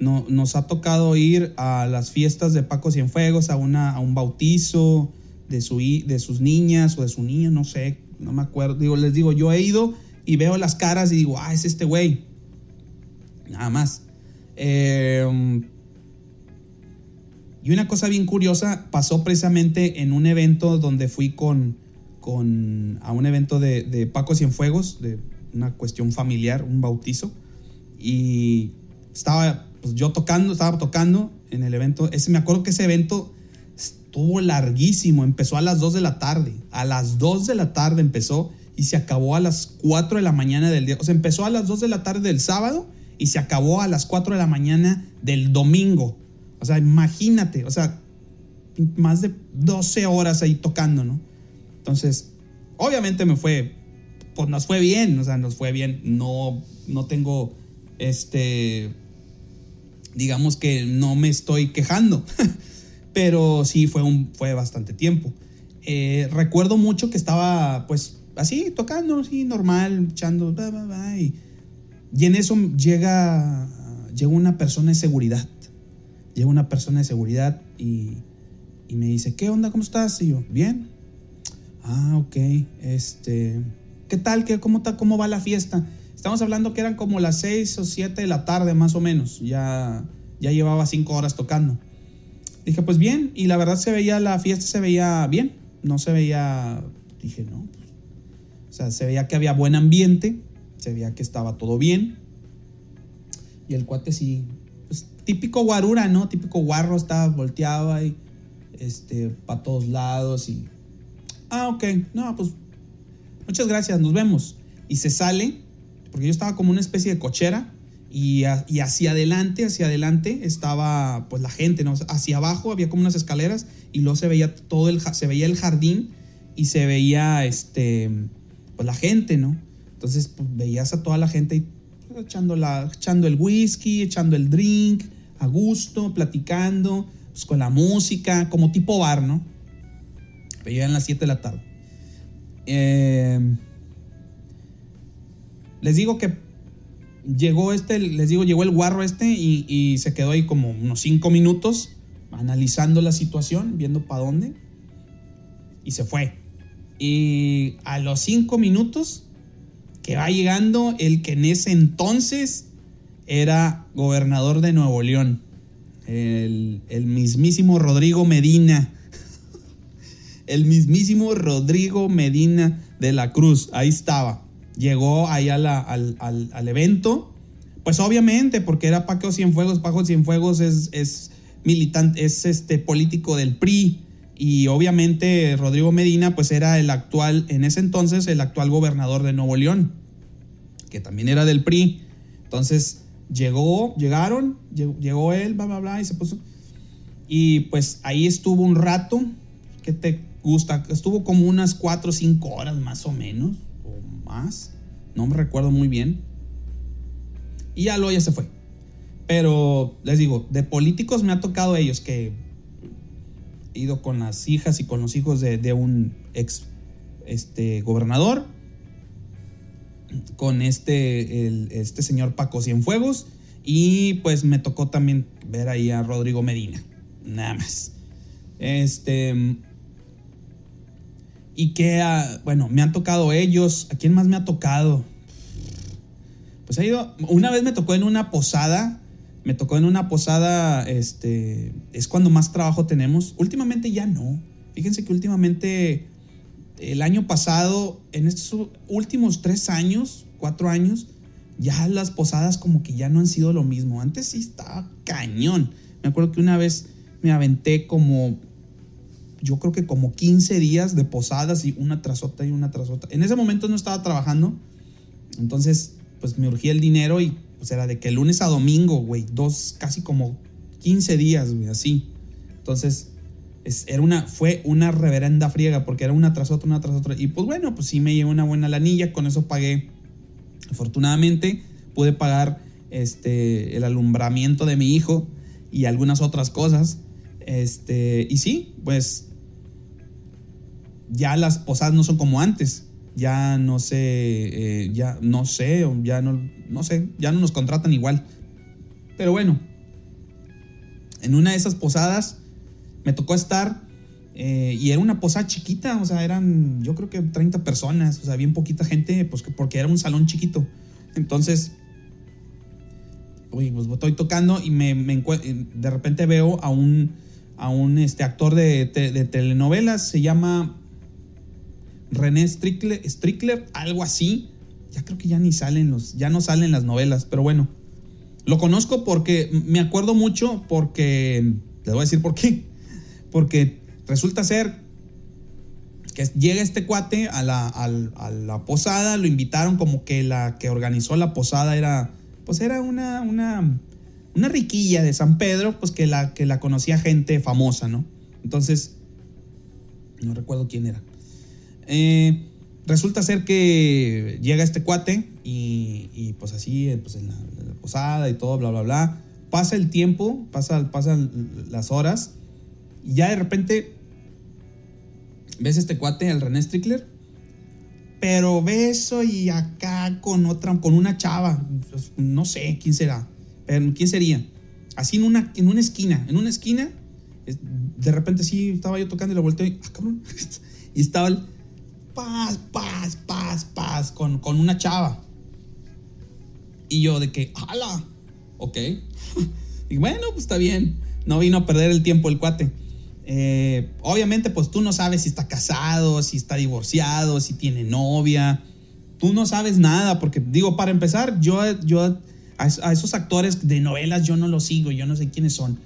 no, nos ha tocado ir a las fiestas de Paco Cienfuegos, a, una, a un bautizo de, su, de sus niñas o de su niño, no sé, no me acuerdo. Digo, les digo, yo he ido y veo las caras y digo, ah, es este güey. Nada más. Em, y una cosa bien curiosa pasó precisamente en un evento donde fui con, con a un evento de, de Paco Cienfuegos, de una cuestión familiar, un bautizo. Y estaba pues yo tocando, estaba tocando en el evento. Ese, me acuerdo que ese evento estuvo larguísimo, empezó a las 2 de la tarde. A las 2 de la tarde empezó y se acabó a las 4 de la mañana del día. O sea, empezó a las 2 de la tarde del sábado y se acabó a las 4 de la mañana del domingo. O sea, imagínate, o sea, más de 12 horas ahí tocando, ¿no? Entonces, obviamente me fue, pues nos fue bien, o sea, nos fue bien. No, no tengo, este, digamos que no me estoy quejando, pero sí fue, un, fue bastante tiempo. Eh, recuerdo mucho que estaba pues así tocando, así normal, echando, y, en eso llega, llega una persona de seguridad, llega una persona de seguridad y, me dice, ¿qué onda? ¿Cómo estás? Y yo, bien. Ah, ok, este, ¿qué tal? ¿Qué, cómo, ¿Cómo va la fiesta? Estamos hablando que eran como las 6 o 7 de la tarde más o menos. Ya, ya llevaba 5 horas tocando. Dije, pues bien, y la verdad se veía, la fiesta se veía bien. No se veía, dije, no. Pues, o sea, se veía que había buen ambiente, se veía que estaba todo bien. Y el cuate sí, típico guarura, ¿no? Típico guarro, estaba volteado ahí, este, para todos lados y... Ah, ok, no, pues muchas gracias, nos vemos. Y se sale porque yo estaba como una especie de cochera y, hacia adelante, hacia adelante estaba pues la gente, ¿no? Hacia abajo había como unas escaleras y luego se veía todo el, se veía el jardín y se veía este, pues la gente, ¿no? Entonces pues, veías a toda la gente pues, echando, la, echando el whisky, echando el drink, a gusto, platicando, pues, con la música, como tipo bar, ¿no? Pero ya en las 7 de la tarde. Eh, les digo que llegó este, les digo, llegó el guarro este y, y se quedó ahí como unos 5 minutos analizando la situación, viendo para dónde, y se fue. Y a los 5 minutos que va llegando el que en ese entonces era gobernador de Nuevo León, el, el mismísimo Rodrigo Medina. el mismísimo Rodrigo Medina de la Cruz, ahí estaba. Llegó ahí al, al- al evento, pues obviamente, porque era Paco Cienfuegos, Paco Cienfuegos es, es militante, es este político del PRI. Y obviamente Rodrigo Medina, pues era el actual, en ese entonces, el actual gobernador de Nuevo León, que también era del PRI. Entonces llegó, llegaron, llegó, él, bla, bla, bla, y se puso. Y pues ahí estuvo un rato, ¿qué te gusta? Estuvo como unas 4 o 5 horas más o menos, o más, no me recuerdo muy bien. Y ya luego ya se fue. Pero les digo, de políticos me ha tocado ellos que he ido con las hijas y con los hijos de, de un ex este, gobernador, con este, el- este señor Paco Cienfuegos, y pues me tocó también ver ahí a Rodrigo Medina, nada más. Este. Y que, ah, bueno, me han tocado ellos. ¿A quién más me ha tocado? Pues ha ido. Una vez me tocó en una posada. Me tocó en una posada. Este. Es cuando más trabajo tenemos. Últimamente ya no. Fíjense que últimamente. El año pasado, en estos últimos tres años, cuatro años, ya las posadas como que ya no han sido lo mismo. Antes sí estaba cañón. Me acuerdo que una vez me aventé como, yo creo que como 15 días de posadas y una tras otra y una tras otra. En ese momento no estaba trabajando, entonces pues me urgía el dinero y pues era de que lunes a domingo, güey, dos, casi como 15 días, güey, así. Entonces, es, era una, fue una reverenda friega porque era una tras otra, una tras otra. Y pues bueno, pues sí me llevé una buena lanilla, con eso pagué. Afortunadamente pude pagar este, el alumbramiento de mi hijo y algunas otras cosas. Este, y sí, pues ya las posadas no son como antes. Ya no sé, eh, ya no sé, ya no, no sé, ya no nos contratan igual. Pero bueno, en una de esas posadas me tocó estar eh, y era una posada chiquita, o sea, eran yo creo que 30 personas, o sea, bien poquita gente, pues que- porque era un salón chiquito. Entonces, uy, pues estoy tocando y me, encue- de repente veo a un, a un este, actor de, de telenovelas, se llama René Strickler, Strickler, algo así. Ya creo que ya ni salen los, ya no salen las novelas, pero bueno. Lo conozco porque me acuerdo mucho porque, les voy a decir por qué. Porque resulta ser que llega este cuate a la, a la posada, lo invitaron como que la que organizó la posada era, pues era una, una, una riquilla de San Pedro, pues que la, que la conocía gente famosa, ¿no? Entonces, no recuerdo quién era. Eh, resulta ser que llega este cuate y, y, pues así, eh, pues en la, la posada y todo, bla, bla, bla. Pasa el tiempo, pasa, pasan las horas y ya de repente ves este cuate, el René Strickler, pero beso y acá con otra, con una chava, pues, no sé quién será, pero quién sería. Así en una, en una esquina, en una esquina, es- de repente sí estaba yo tocando y lo volteo y, ah, cabrón, y estaba el paz, paz, paz, paz, con, con una chava. Y yo de que, ¡hala! Ok. bueno, pues está bien. No vino a perder el tiempo el cuate. Eh, obviamente, pues tú no sabes si está casado, si está divorciado, si tiene novia. Tú no sabes nada, porque digo, para empezar, yo, yo a, es- a esos actores de novelas yo no los sigo, yo no sé quiénes son.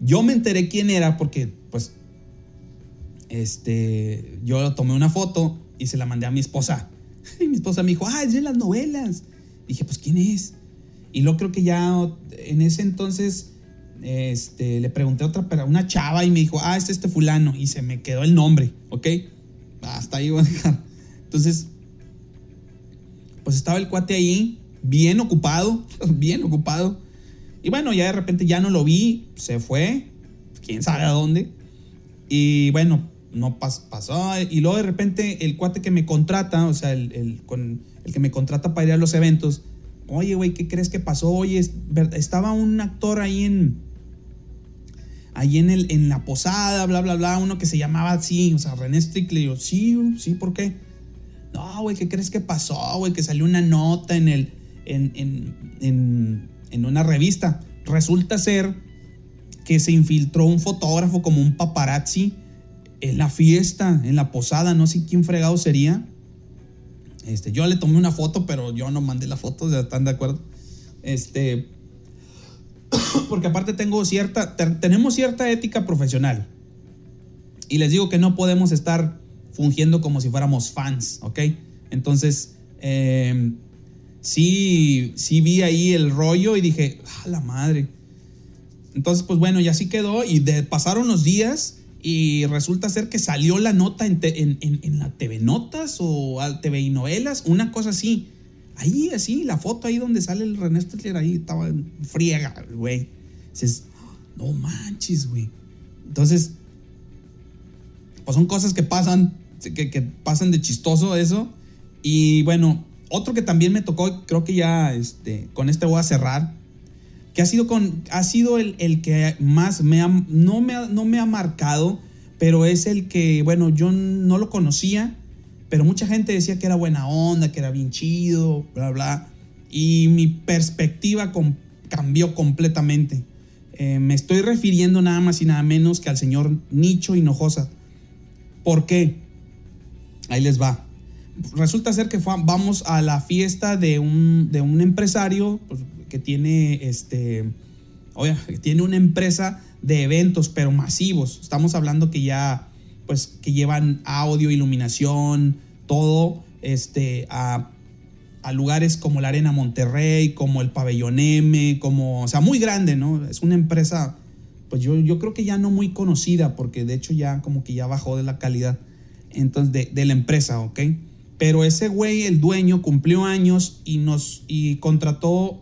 Yo me enteré quién era porque, pues, este, yo tomé una foto y se la mandé a mi esposa. Y mi esposa me dijo, ah, es de las novelas. dije, pues, ¿quién es? Y luego creo que ya en ese entonces este, le pregunté otra, pero una chava y me dijo, ah, es este fulano. Y se me quedó el nombre, ¿ok? Hasta ahí voy a dejar. Entonces, pues estaba el cuate ahí, bien ocupado, bien ocupado. Y bueno, ya de repente ya no lo vi, se fue, quién sabe a dónde. Y bueno, no pasó. Y luego de repente el cuate que me contrata, o sea, el, el que me contrata para ir a los eventos, oye, güey, ¿qué crees que pasó? Oye, estaba un actor ahí en, ahí en, el, en la posada, bla, bla, bla, uno que se llamaba así, o sea, René Strickler. Y yo, sí, sí, ¿por qué? No, güey, ¿qué crees que pasó, güey? Que salió una nota en el, en, en, en, en una revista. Resulta ser que se infiltró un fotógrafo como un paparazzi en la fiesta, en la posada, no sé quién fregado sería. Este, yo le tomé una foto, pero yo no mandé la foto, ya están de acuerdo. Este, porque aparte tengo cierta, tenemos cierta ética profesional. Y les digo que no podemos estar fungiendo como si fuéramos fans, ¿ok? Entonces, em, sí, sí vi ahí el rollo y dije, ah, la madre. Entonces, pues bueno, y así quedó. Y pasaron los días y resulta ser que salió la nota en, en, la TV Notas o TV y Novelas, una cosa así. Ahí, así, la foto ahí donde sale el René Stetler, ahí estaba friega, güey. Dices, no manches, güey. Entonces, pues son cosas que pasan, que, que, pasan de chistoso eso. Y bueno, otro que también me tocó, creo que ya este, con este voy a cerrar, que ha sido, con, ha sido el, el que más me ha, no, me no me ha marcado, pero es el que, bueno, yo no lo conocía pero mucha gente decía que era buena onda, que era bien chido, bla, bla. Y mi perspectiva cambió completamente. Eh, me estoy refiriendo nada más y nada menos que al señor Nicho Hinojosa. ¿Por qué? Ahí les va. Resulta ser que vamos a la fiesta de un, de un empresario pues, que tiene este, oye, tiene una empresa de eventos, pero masivos. Estamos hablando que ya pues que llevan audio, iluminación, todo, este, a, lugares como la Arena Monterrey, como el Pabellón M, como, o sea, muy grande, ¿no? Es una empresa, pues yo, yo creo que ya no muy conocida, porque de hecho ya como que ya bajó de la calidad entonces, de, la empresa, ¿ok? Pero ese güey, el dueño, cumplió años y nos, y contrató,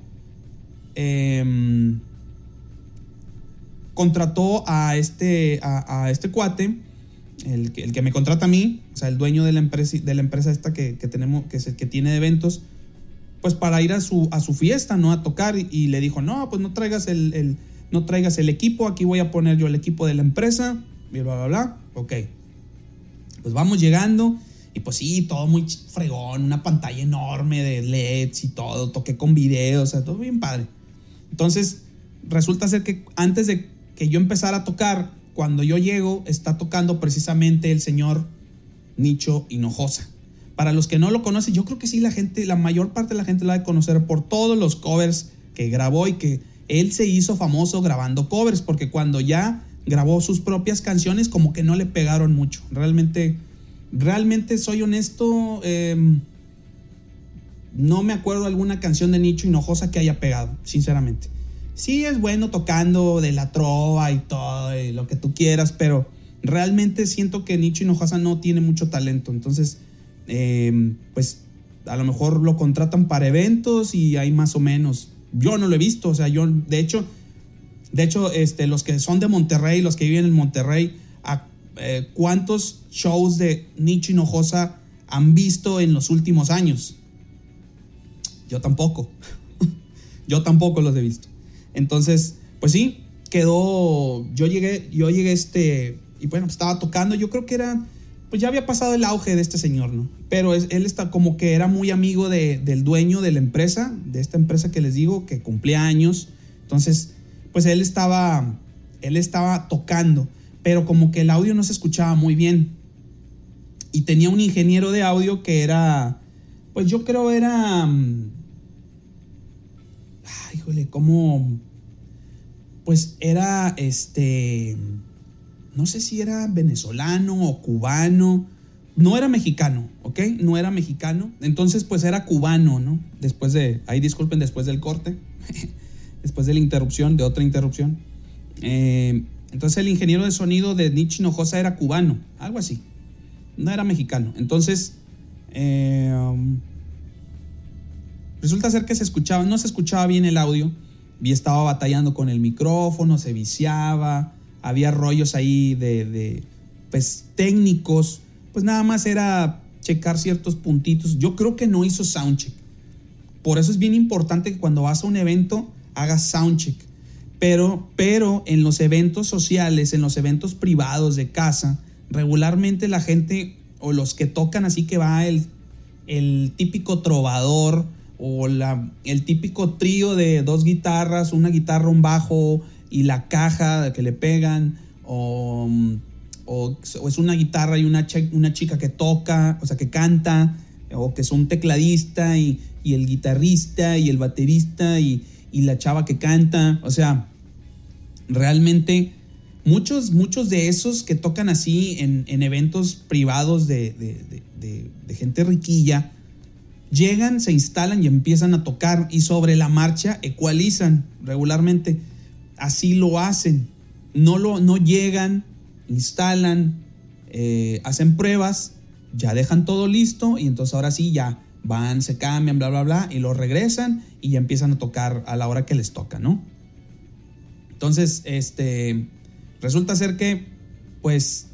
em, contrató a este, a este cuate, el, el, que me contrata a mí, o sea, el dueño de la empresa, de la empresa esta que, que tenemos, que, que tiene eventos, pues para ir a su, a su fiesta, ¿no? A tocar y, le dijo, no, pues no traigas el, el, no traigas el equipo, aquí voy a poner yo el equipo de la empresa, y bla, bla, bla, ok. Pues vamos llegando y pues sí, todo muy fregón, una pantalla enorme de LEDs y todo, toqué con videos, o sea, todo bien padre. Entonces, resulta ser que antes de que yo empezara a tocar, cuando yo llego, está tocando precisamente el señor Nicho Hinojosa. Para los que no lo conocen, yo creo que sí, la gente, la mayor parte de la gente lo ha de conocer por todos los covers que grabó y que él se hizo famoso grabando covers, porque cuando ya grabó sus propias canciones, como que no le pegaron mucho. Realmente, realmente soy honesto, em, no me acuerdo alguna canción de Nicho Hinojosa que haya pegado, sinceramente sí es bueno tocando de la trova y todo, lo que tú quieras, pero realmente siento que Nicho Hinojosa no tiene mucho talento. Entonces, em, pues a lo mejor lo contratan para eventos y hay más o menos. Yo no lo he visto, o sea, yo, de hecho, de hecho, este, los que son de Monterrey, los que viven en Monterrey, eh, ¿cuántos shows de Nicho Hinojosa han visto en los últimos años? Yo tampoco. yo tampoco los he visto. Entonces, pues sí, quedó, yo llegué, yo llegué este, y bueno, estaba tocando, yo creo que era, pues ya había pasado el auge de este señor, ¿no? Pero él está como que era muy amigo del dueño de la empresa, de esta empresa que les digo, que cumplía años. Entonces, pues él estaba, él estaba tocando, pero como que el audio no se escuchaba muy bien. Y tenía un ingeniero de audio que era, pues yo creo era mm, híjole, cómo, pues era, este, no sé si era venezolano o cubano, no era mexicano, ¿ok? No era mexicano, entonces pues era cubano, ¿no? Después de, ahí disculpen, después del corte, después de la interrupción, de otra interrupción. Eh, entonces el ingeniero de sonido de Nietzsche Hinojosa era cubano, algo así, no era mexicano. Entonces, eh, Resulta ser que se escuchaba, no se escuchaba bien el audio y estaba batallando con el micrófono, se viciaba, había rollos ahí de, de pues técnicos, pues nada más era checar ciertos puntitos. Yo creo que no hizo soundcheck. Por eso es bien importante que cuando vas a un evento hagas soundcheck. Pero, pero en los eventos sociales, en los eventos privados de casa, regularmente la gente o los que tocan así que va el, el típico trovador o la, el típico trío de dos guitarras, una guitarra, un bajo y la caja que le pegan, o, o, es una guitarra y una, una chica que toca, o sea, que canta, o que es un tecladista y, y el guitarrista y el baterista y, y, la chava que canta, o sea, realmente muchos, muchos de esos que tocan así en, en eventos privados de gente riquilla, llegan, se instalan y empiezan a tocar y sobre la marcha ecualizan regularmente. Así lo hacen. No, lo, no llegan, instalan, eh, hacen pruebas, ya dejan todo listo y entonces ahora sí ya van, se cambian, bla, bla, bla, y lo regresan y ya empiezan a tocar a la hora que les toca, ¿no? Entonces, este, resulta ser que, pues,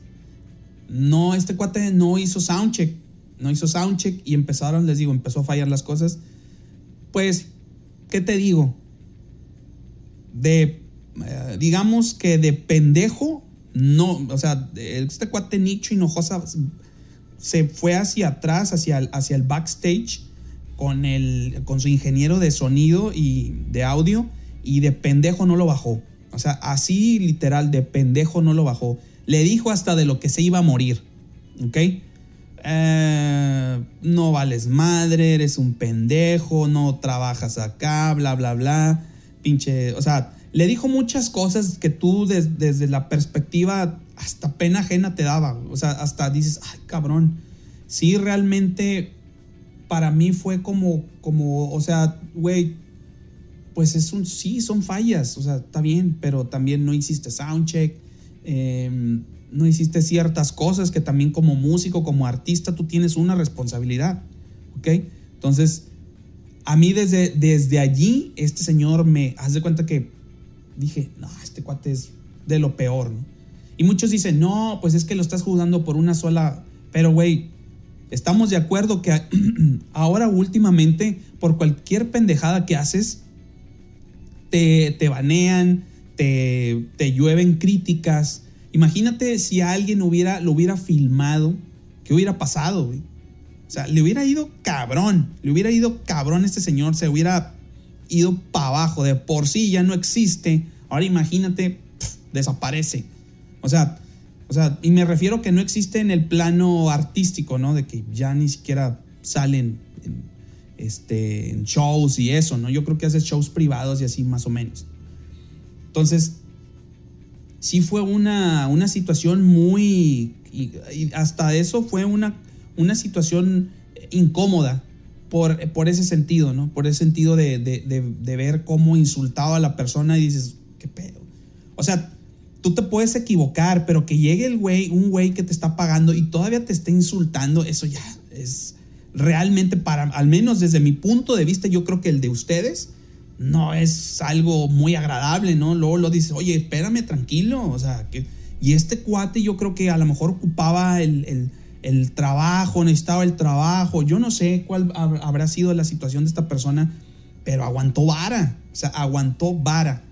no, este cuate no hizo soundcheck no hizo soundcheck y empezaron, les digo, empezó a fallar las cosas. Pues, ¿qué te digo? De, eh, digamos que de pendejo, no, o sea, este cuate Nicho Hinojosa se fue hacia atrás, hacia el, hacia el backstage con, el, con su ingeniero de sonido y de audio y de pendejo no lo bajó. O sea, así literal, de pendejo no lo bajó. Le dijo hasta de lo que se iba a morir. ¿Ok? Eh, no vales madre, eres un pendejo, no trabajas acá, bla, bla, bla. Pinche, o sea, le dijo muchas cosas que tú desde la perspectiva hasta pena ajena te daba. O sea, hasta dices, ay, cabrón. Sí, realmente para mí fue como, como, o sea, güey, pues es un, sí, son fallas, o sea, está bien, pero también no hiciste soundcheck. Eh, no hiciste ciertas cosas que también como músico, como artista, tú tienes una responsabilidad. ¿Ok? Entonces, a mí desde, desde allí, este señor me, haz de cuenta que dije, no, este cuate es de lo peor, ¿no? Y muchos dicen, no, pues es que lo estás jugando por una sola, pero güey, estamos de acuerdo que ahora últimamente, por cualquier pendejada que haces, te, te banean, te, te llueven críticas, Imagínate si alguien hubiera, lo hubiera filmado, ¿qué hubiera pasado? Güey? O sea, le hubiera ido cabrón, le hubiera ido cabrón a este señor, se hubiera ido para abajo, de por sí ya no existe, ahora imagínate, desaparece. O sea, o sea, y me refiero que no existe en el plano artístico, ¿no? De que ya ni siquiera salen en, este, en shows y eso, ¿no? Yo creo que hace shows privados y así más o menos. Entonces, sí fue una, una situación muy, hasta eso fue una, una situación incómoda por, por, ese sentido, ¿no? Por ese sentido de, de, de, ver cómo insultaba a la persona y dices, ¿qué pedo? O sea, tú te puedes equivocar, pero que llegue el güey, un güey que te está pagando y todavía te esté insultando, eso ya es realmente para, al menos desde mi punto de vista, yo creo que el de ustedes no es algo muy agradable, ¿no? Luego lo dices, oye, espérame tranquilo, o sea, que... Y este cuate yo creo que a lo mejor ocupaba el, trabajo, necesitaba el trabajo, yo no sé cuál habrá sido la situación de esta persona, pero aguantó vara, o sea, aguantó vara.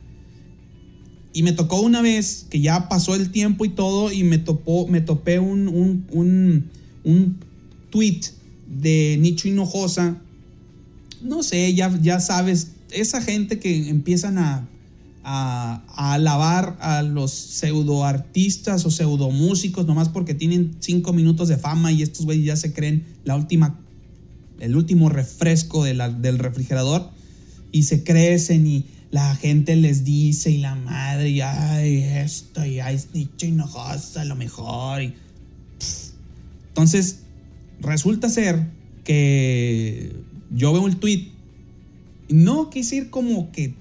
Y me tocó una vez que ya pasó el tiempo y todo, y me, topó, me topé un, un, un, un tweet de Nicho Hinojosa. No sé, ya, ya sabes esa gente que empiezan a, a, alabar a los pseudo artistas o pseudo músicos nomás porque tienen cinco minutos de fama y estos güeyes ya se creen la última, el último refresco de del refrigerador y se crecen y la gente les dice y la madre y ay esto y ay nicho y a lo mejor entonces resulta ser que yo veo el tweet no quise ir como que,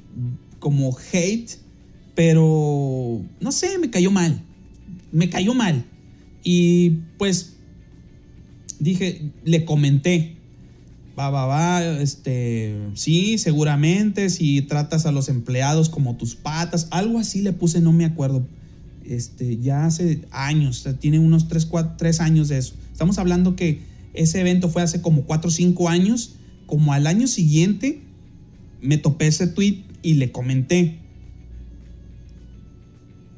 como hate, pero no sé, me cayó mal. Me cayó mal. Y pues dije, le comenté. va, va, va, este, sí, seguramente, si tratas a los empleados como tus patas, algo así le puse, no me acuerdo, este, ya hace años, tiene unos 3, 4, 3 años de eso. Estamos hablando que ese evento fue hace como 4 o 5 años, como al año siguiente me topé ese tweet y le comenté.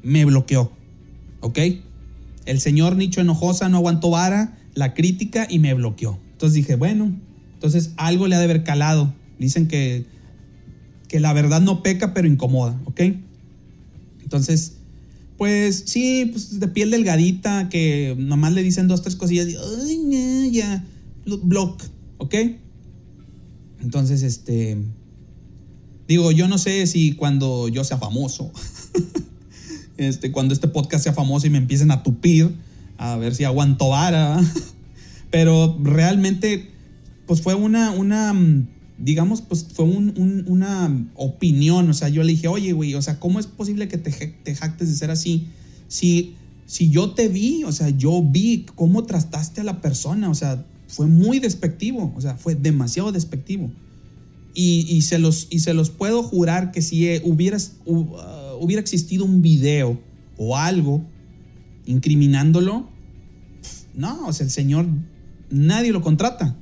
Me bloqueó, ¿ok? El señor Nicho Enojosa no aguantó vara, la crítica y me bloqueó. Entonces dije, bueno, entonces algo le ha de haber calado. Dicen que, que la verdad no peca, pero incomoda, ¿ok? Entonces, pues sí, pues de piel delgadita, que nomás le dicen dos, tres cosillas ay, ya, block, ¿ok? Entonces, este, digo, yo no sé si cuando yo sea famoso, este, cuando este podcast sea famoso y me empiecen a tupir, a ver si aguanto vara, pero realmente, pues fue una, una, digamos, pues fue una opinión, o sea, yo le dije, oye, güey, o sea, ¿cómo es posible que te, te jactes de ser así? Si, si yo te vi, o sea, yo vi cómo trataste a la persona, o sea, fue muy despectivo, o sea, fue demasiado despectivo. Y, se, los, y se los puedo jurar que si hubieras, uh, hubiera existido un video o algo incriminándolo, no, o sea, el señor, nadie lo contrata,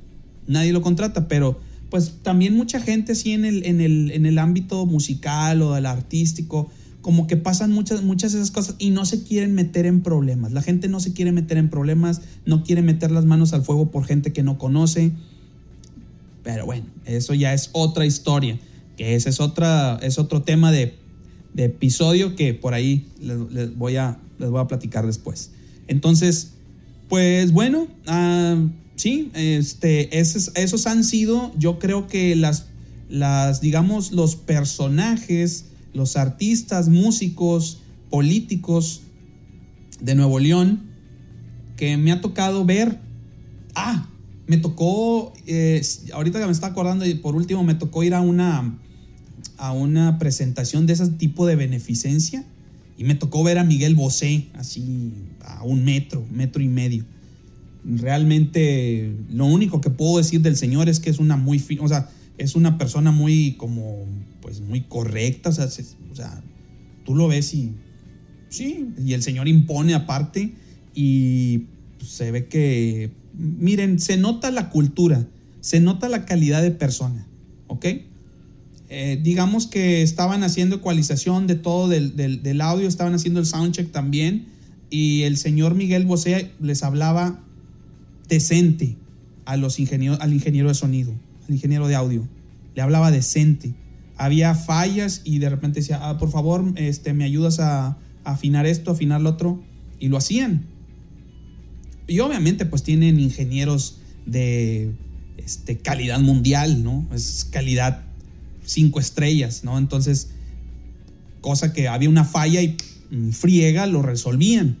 nadie lo contrata, pero pues también mucha gente sí en el, en el, en el ámbito musical o del artístico, como que pasan muchas, muchas de esas cosas y no se quieren meter en problemas. La gente no se quiere meter en problemas, no quiere meter las manos al fuego por gente que no conoce. Pero bueno, eso ya es otra historia, que ese es, otra, es otro tema de, episodio que por ahí les, voy a, les voy a platicar después. Entonces, pues bueno, ah, sí, este, esos, han sido, yo creo que las, las, digamos, los personajes, los artistas, músicos, políticos de Nuevo León que me ha tocado ver. Ah, me tocó, eh, ahorita que me está acordando, y por último me tocó ir a una, a una presentación de ese tipo de beneficencia y me tocó ver a Miguel Bosé, así a un metro, metro y medio. Realmente lo único que puedo decir del señor es que es una muy, o sea, es una persona muy como, pues muy correcta, o sea, tú lo ves y, sí, y el señor impone aparte y se ve que, miren, se nota la cultura, se nota la calidad de persona, ¿ok? Eh, digamos que estaban haciendo ecualización de todo del, audio, estaban haciendo el soundcheck también, y el señor Miguel Bosé les hablaba decente a los ingenieros, al ingeniero de sonido ingeniero de audio. Le hablaba decente. Había fallas y de repente decía, ah, por favor, este, me ayudas a, afinar esto, afinar lo otro. Y lo hacían. Y obviamente pues tienen ingenieros de este, calidad mundial, ¿no? Es calidad cinco estrellas, ¿no? Entonces, cosa que había una falla y friega, lo resolvían.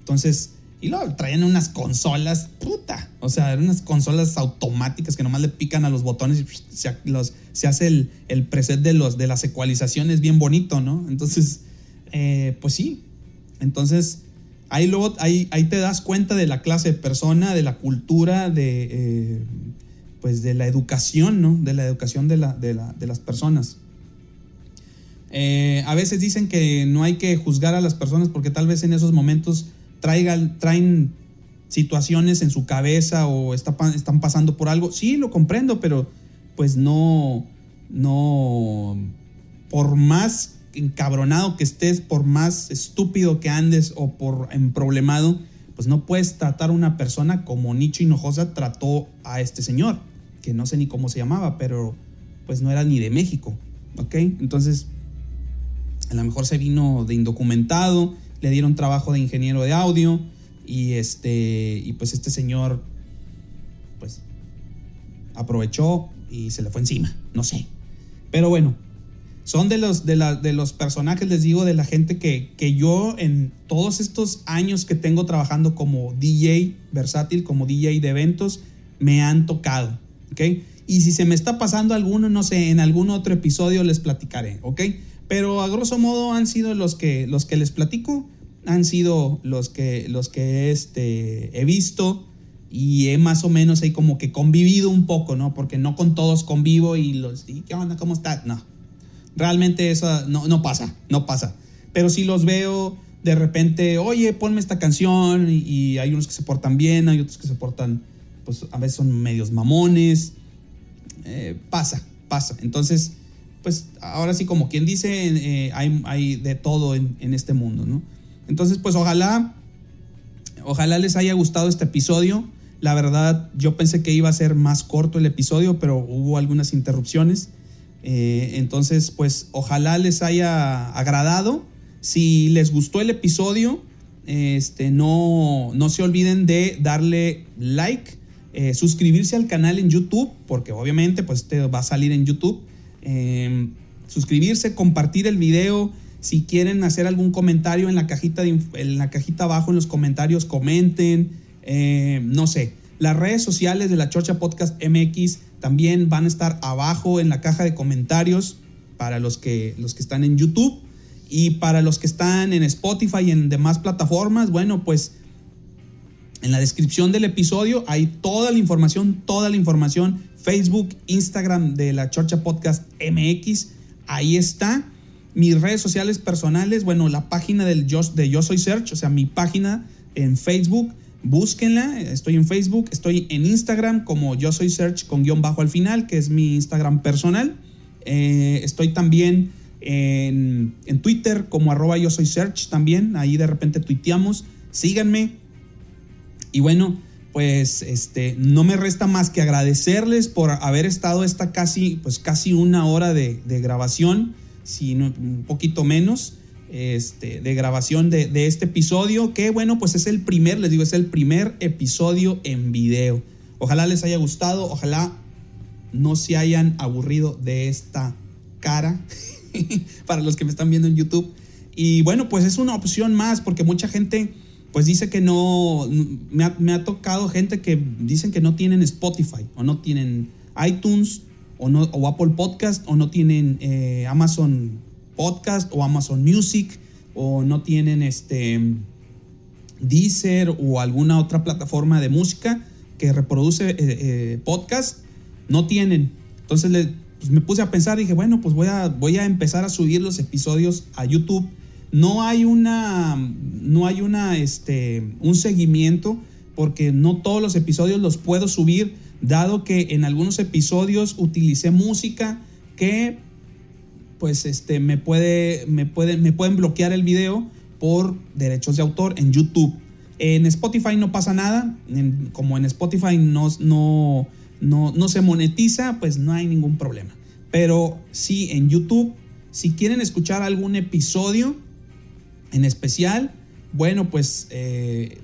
Entonces, y luego traían unas consolas, puta. O sea, eran unas consolas automáticas que nomás le pican a los botones y se, hace el, el, preset de, los, de las ecualizaciones bien bonito, ¿no? Entonces, eh, pues sí. Entonces, ahí luego, ahí, ahí, te das cuenta de la clase de persona, de la cultura, de, eh, pues de la educación, ¿no? De la educación de, la, de las personas. Eh, a veces dicen que no hay que juzgar a las personas porque tal vez en esos momentos traigan, traen situaciones en su cabeza o están pasando por algo. Sí, lo comprendo, pero pues no, no, por más encabronado que estés, por más estúpido que andes o por emproblemado, pues no puedes tratar a una persona como Nicho Hinojosa trató a este señor, que no sé ni cómo se llamaba, pero pues no era ni de México, ¿ok? Entonces, a lo mejor se vino de indocumentado, le dieron trabajo de ingeniero de audio y este y pues este señor pues aprovechó y se le fue encima, no sé. Pero bueno, son de los, de, la, de los personajes, les digo, de la gente que, que yo en todos estos años que tengo trabajando como DJ versátil, como DJ de eventos, me han tocado, ¿ok? Y si se me está pasando alguno, no sé, en algún otro episodio les platicaré, ¿ok? Pero a grosso modo han sido los que, los que les platico, han sido los que, los que este, he visto y he más o menos ahí como que convivido un poco, ¿no? Porque no con todos convivo y los, ¿y qué onda? ¿Cómo estás? No, realmente eso no, no pasa, no pasa. Pero si los veo de repente, oye, ponme esta canción y, hay unos que se portan bien, hay otros que se portan, pues a veces son medios mamones. Eh, pasa, pasa. Entonces, pues ahora sí, como quien dice, eh, hay, hay, de todo en, en, este mundo, ¿no? Entonces, pues ojalá, ojalá les haya gustado este episodio. La verdad, yo pensé que iba a ser más corto el episodio, pero hubo algunas interrupciones. Eh, entonces, pues ojalá les haya agradado. Si les gustó el episodio, este, no, no se olviden de darle like, eh, suscribirse al canal en YouTube, porque obviamente pues te va a salir en YouTube. Em, suscribirse, compartir el video. Si quieren hacer algún comentario en la cajita, en la cajita abajo en los comentarios, comenten. Eh, no sé. Las redes sociales de la Chorcha Podcast MX también van a estar abajo en la caja de comentarios para los que, los que están en YouTube. Y para los que están en Spotify y en demás plataformas, bueno, pues en la descripción del episodio hay toda la información, toda la información, Facebook, Instagram de la Chorcha Podcast MX, ahí está. Mis redes sociales personales, bueno, la página de Yo Soy Search, o sea, mi página en Facebook, búsquenla, estoy en Facebook, estoy en Instagram como Yo Soy Search con guion bajo al final, que es mi Instagram personal. Eh, estoy también en, Twitter como arroba yo soy search también, ahí de repente tuiteamos, síganme. Y bueno, pues este, no me resta más que agradecerles por haber estado esta casi, pues casi una hora de, grabación, si no, un poquito menos, este, de grabación de, de, este episodio, que bueno, pues es el primer, les digo, es el primer episodio en video. Ojalá les haya gustado, ojalá no se hayan aburrido de esta cara. para los que me están viendo en YouTube. Y bueno, pues es una opción más porque mucha gente pues dice que no, me ha, tocado gente que dicen que no tienen Spotify o no tienen iTunes o, no, Apple Podcast o no tienen eh, Amazon Podcast o Amazon Music o no tienen este Deezer o alguna otra plataforma de música que reproduce eh, eh, podcast, no tienen. Entonces le, pues me puse a pensar, dije, bueno, pues voy a, voy a empezar a subir los episodios a YouTube. No hay una, no hay una, este, un seguimiento porque no todos los episodios los puedo subir, dado que en algunos episodios utilicé música que, pues, este, me puede, me pueden, me pueden bloquear el video por derechos de autor en YouTube. En Spotify no pasa nada, como en Spotify no, no, no, no se monetiza, pues no hay ningún problema. Pero sí, en YouTube, si quieren escuchar algún episodio en especial, bueno, pues eh,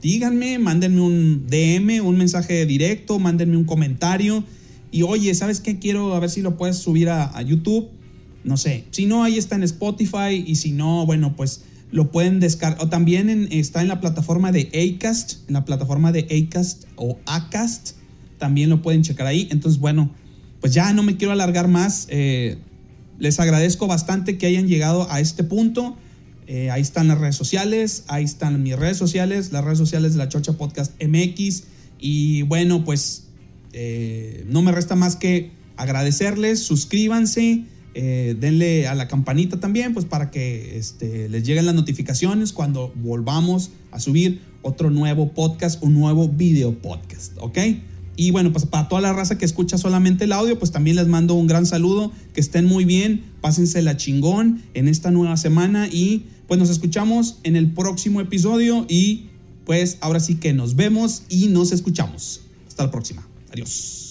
díganme, mándenme un DM, un mensaje directo, mándenme un comentario. Y oye, ¿sabes qué? Quiero a ver si lo puedes subir a, YouTube. No sé. Si no, ahí está en Spotify. Y si no, bueno, pues lo pueden descargar. O también está en la plataforma de Acast. En la plataforma de Acast o Acast también lo pueden checar ahí. Entonces, bueno, pues ya no me quiero alargar más. Eh, les agradezco bastante que hayan llegado a este punto. Eh, ahí están las redes sociales, ahí están mis redes sociales, las redes sociales de la Chocha Podcast MX. Y bueno, pues eh, no me resta más que agradecerles, suscríbanse, denle a la campanita también, pues para que este, les lleguen las notificaciones cuando volvamos a subir otro nuevo podcast, un nuevo video podcast, ¿ok? Y bueno, pues para toda la raza que escucha solamente el audio, pues también les mando un gran saludo, que estén muy bien, pásense la chingón en esta nueva semana y pues nos escuchamos en el próximo episodio y pues ahora sí que nos vemos y nos escuchamos. Hasta la próxima. Adiós.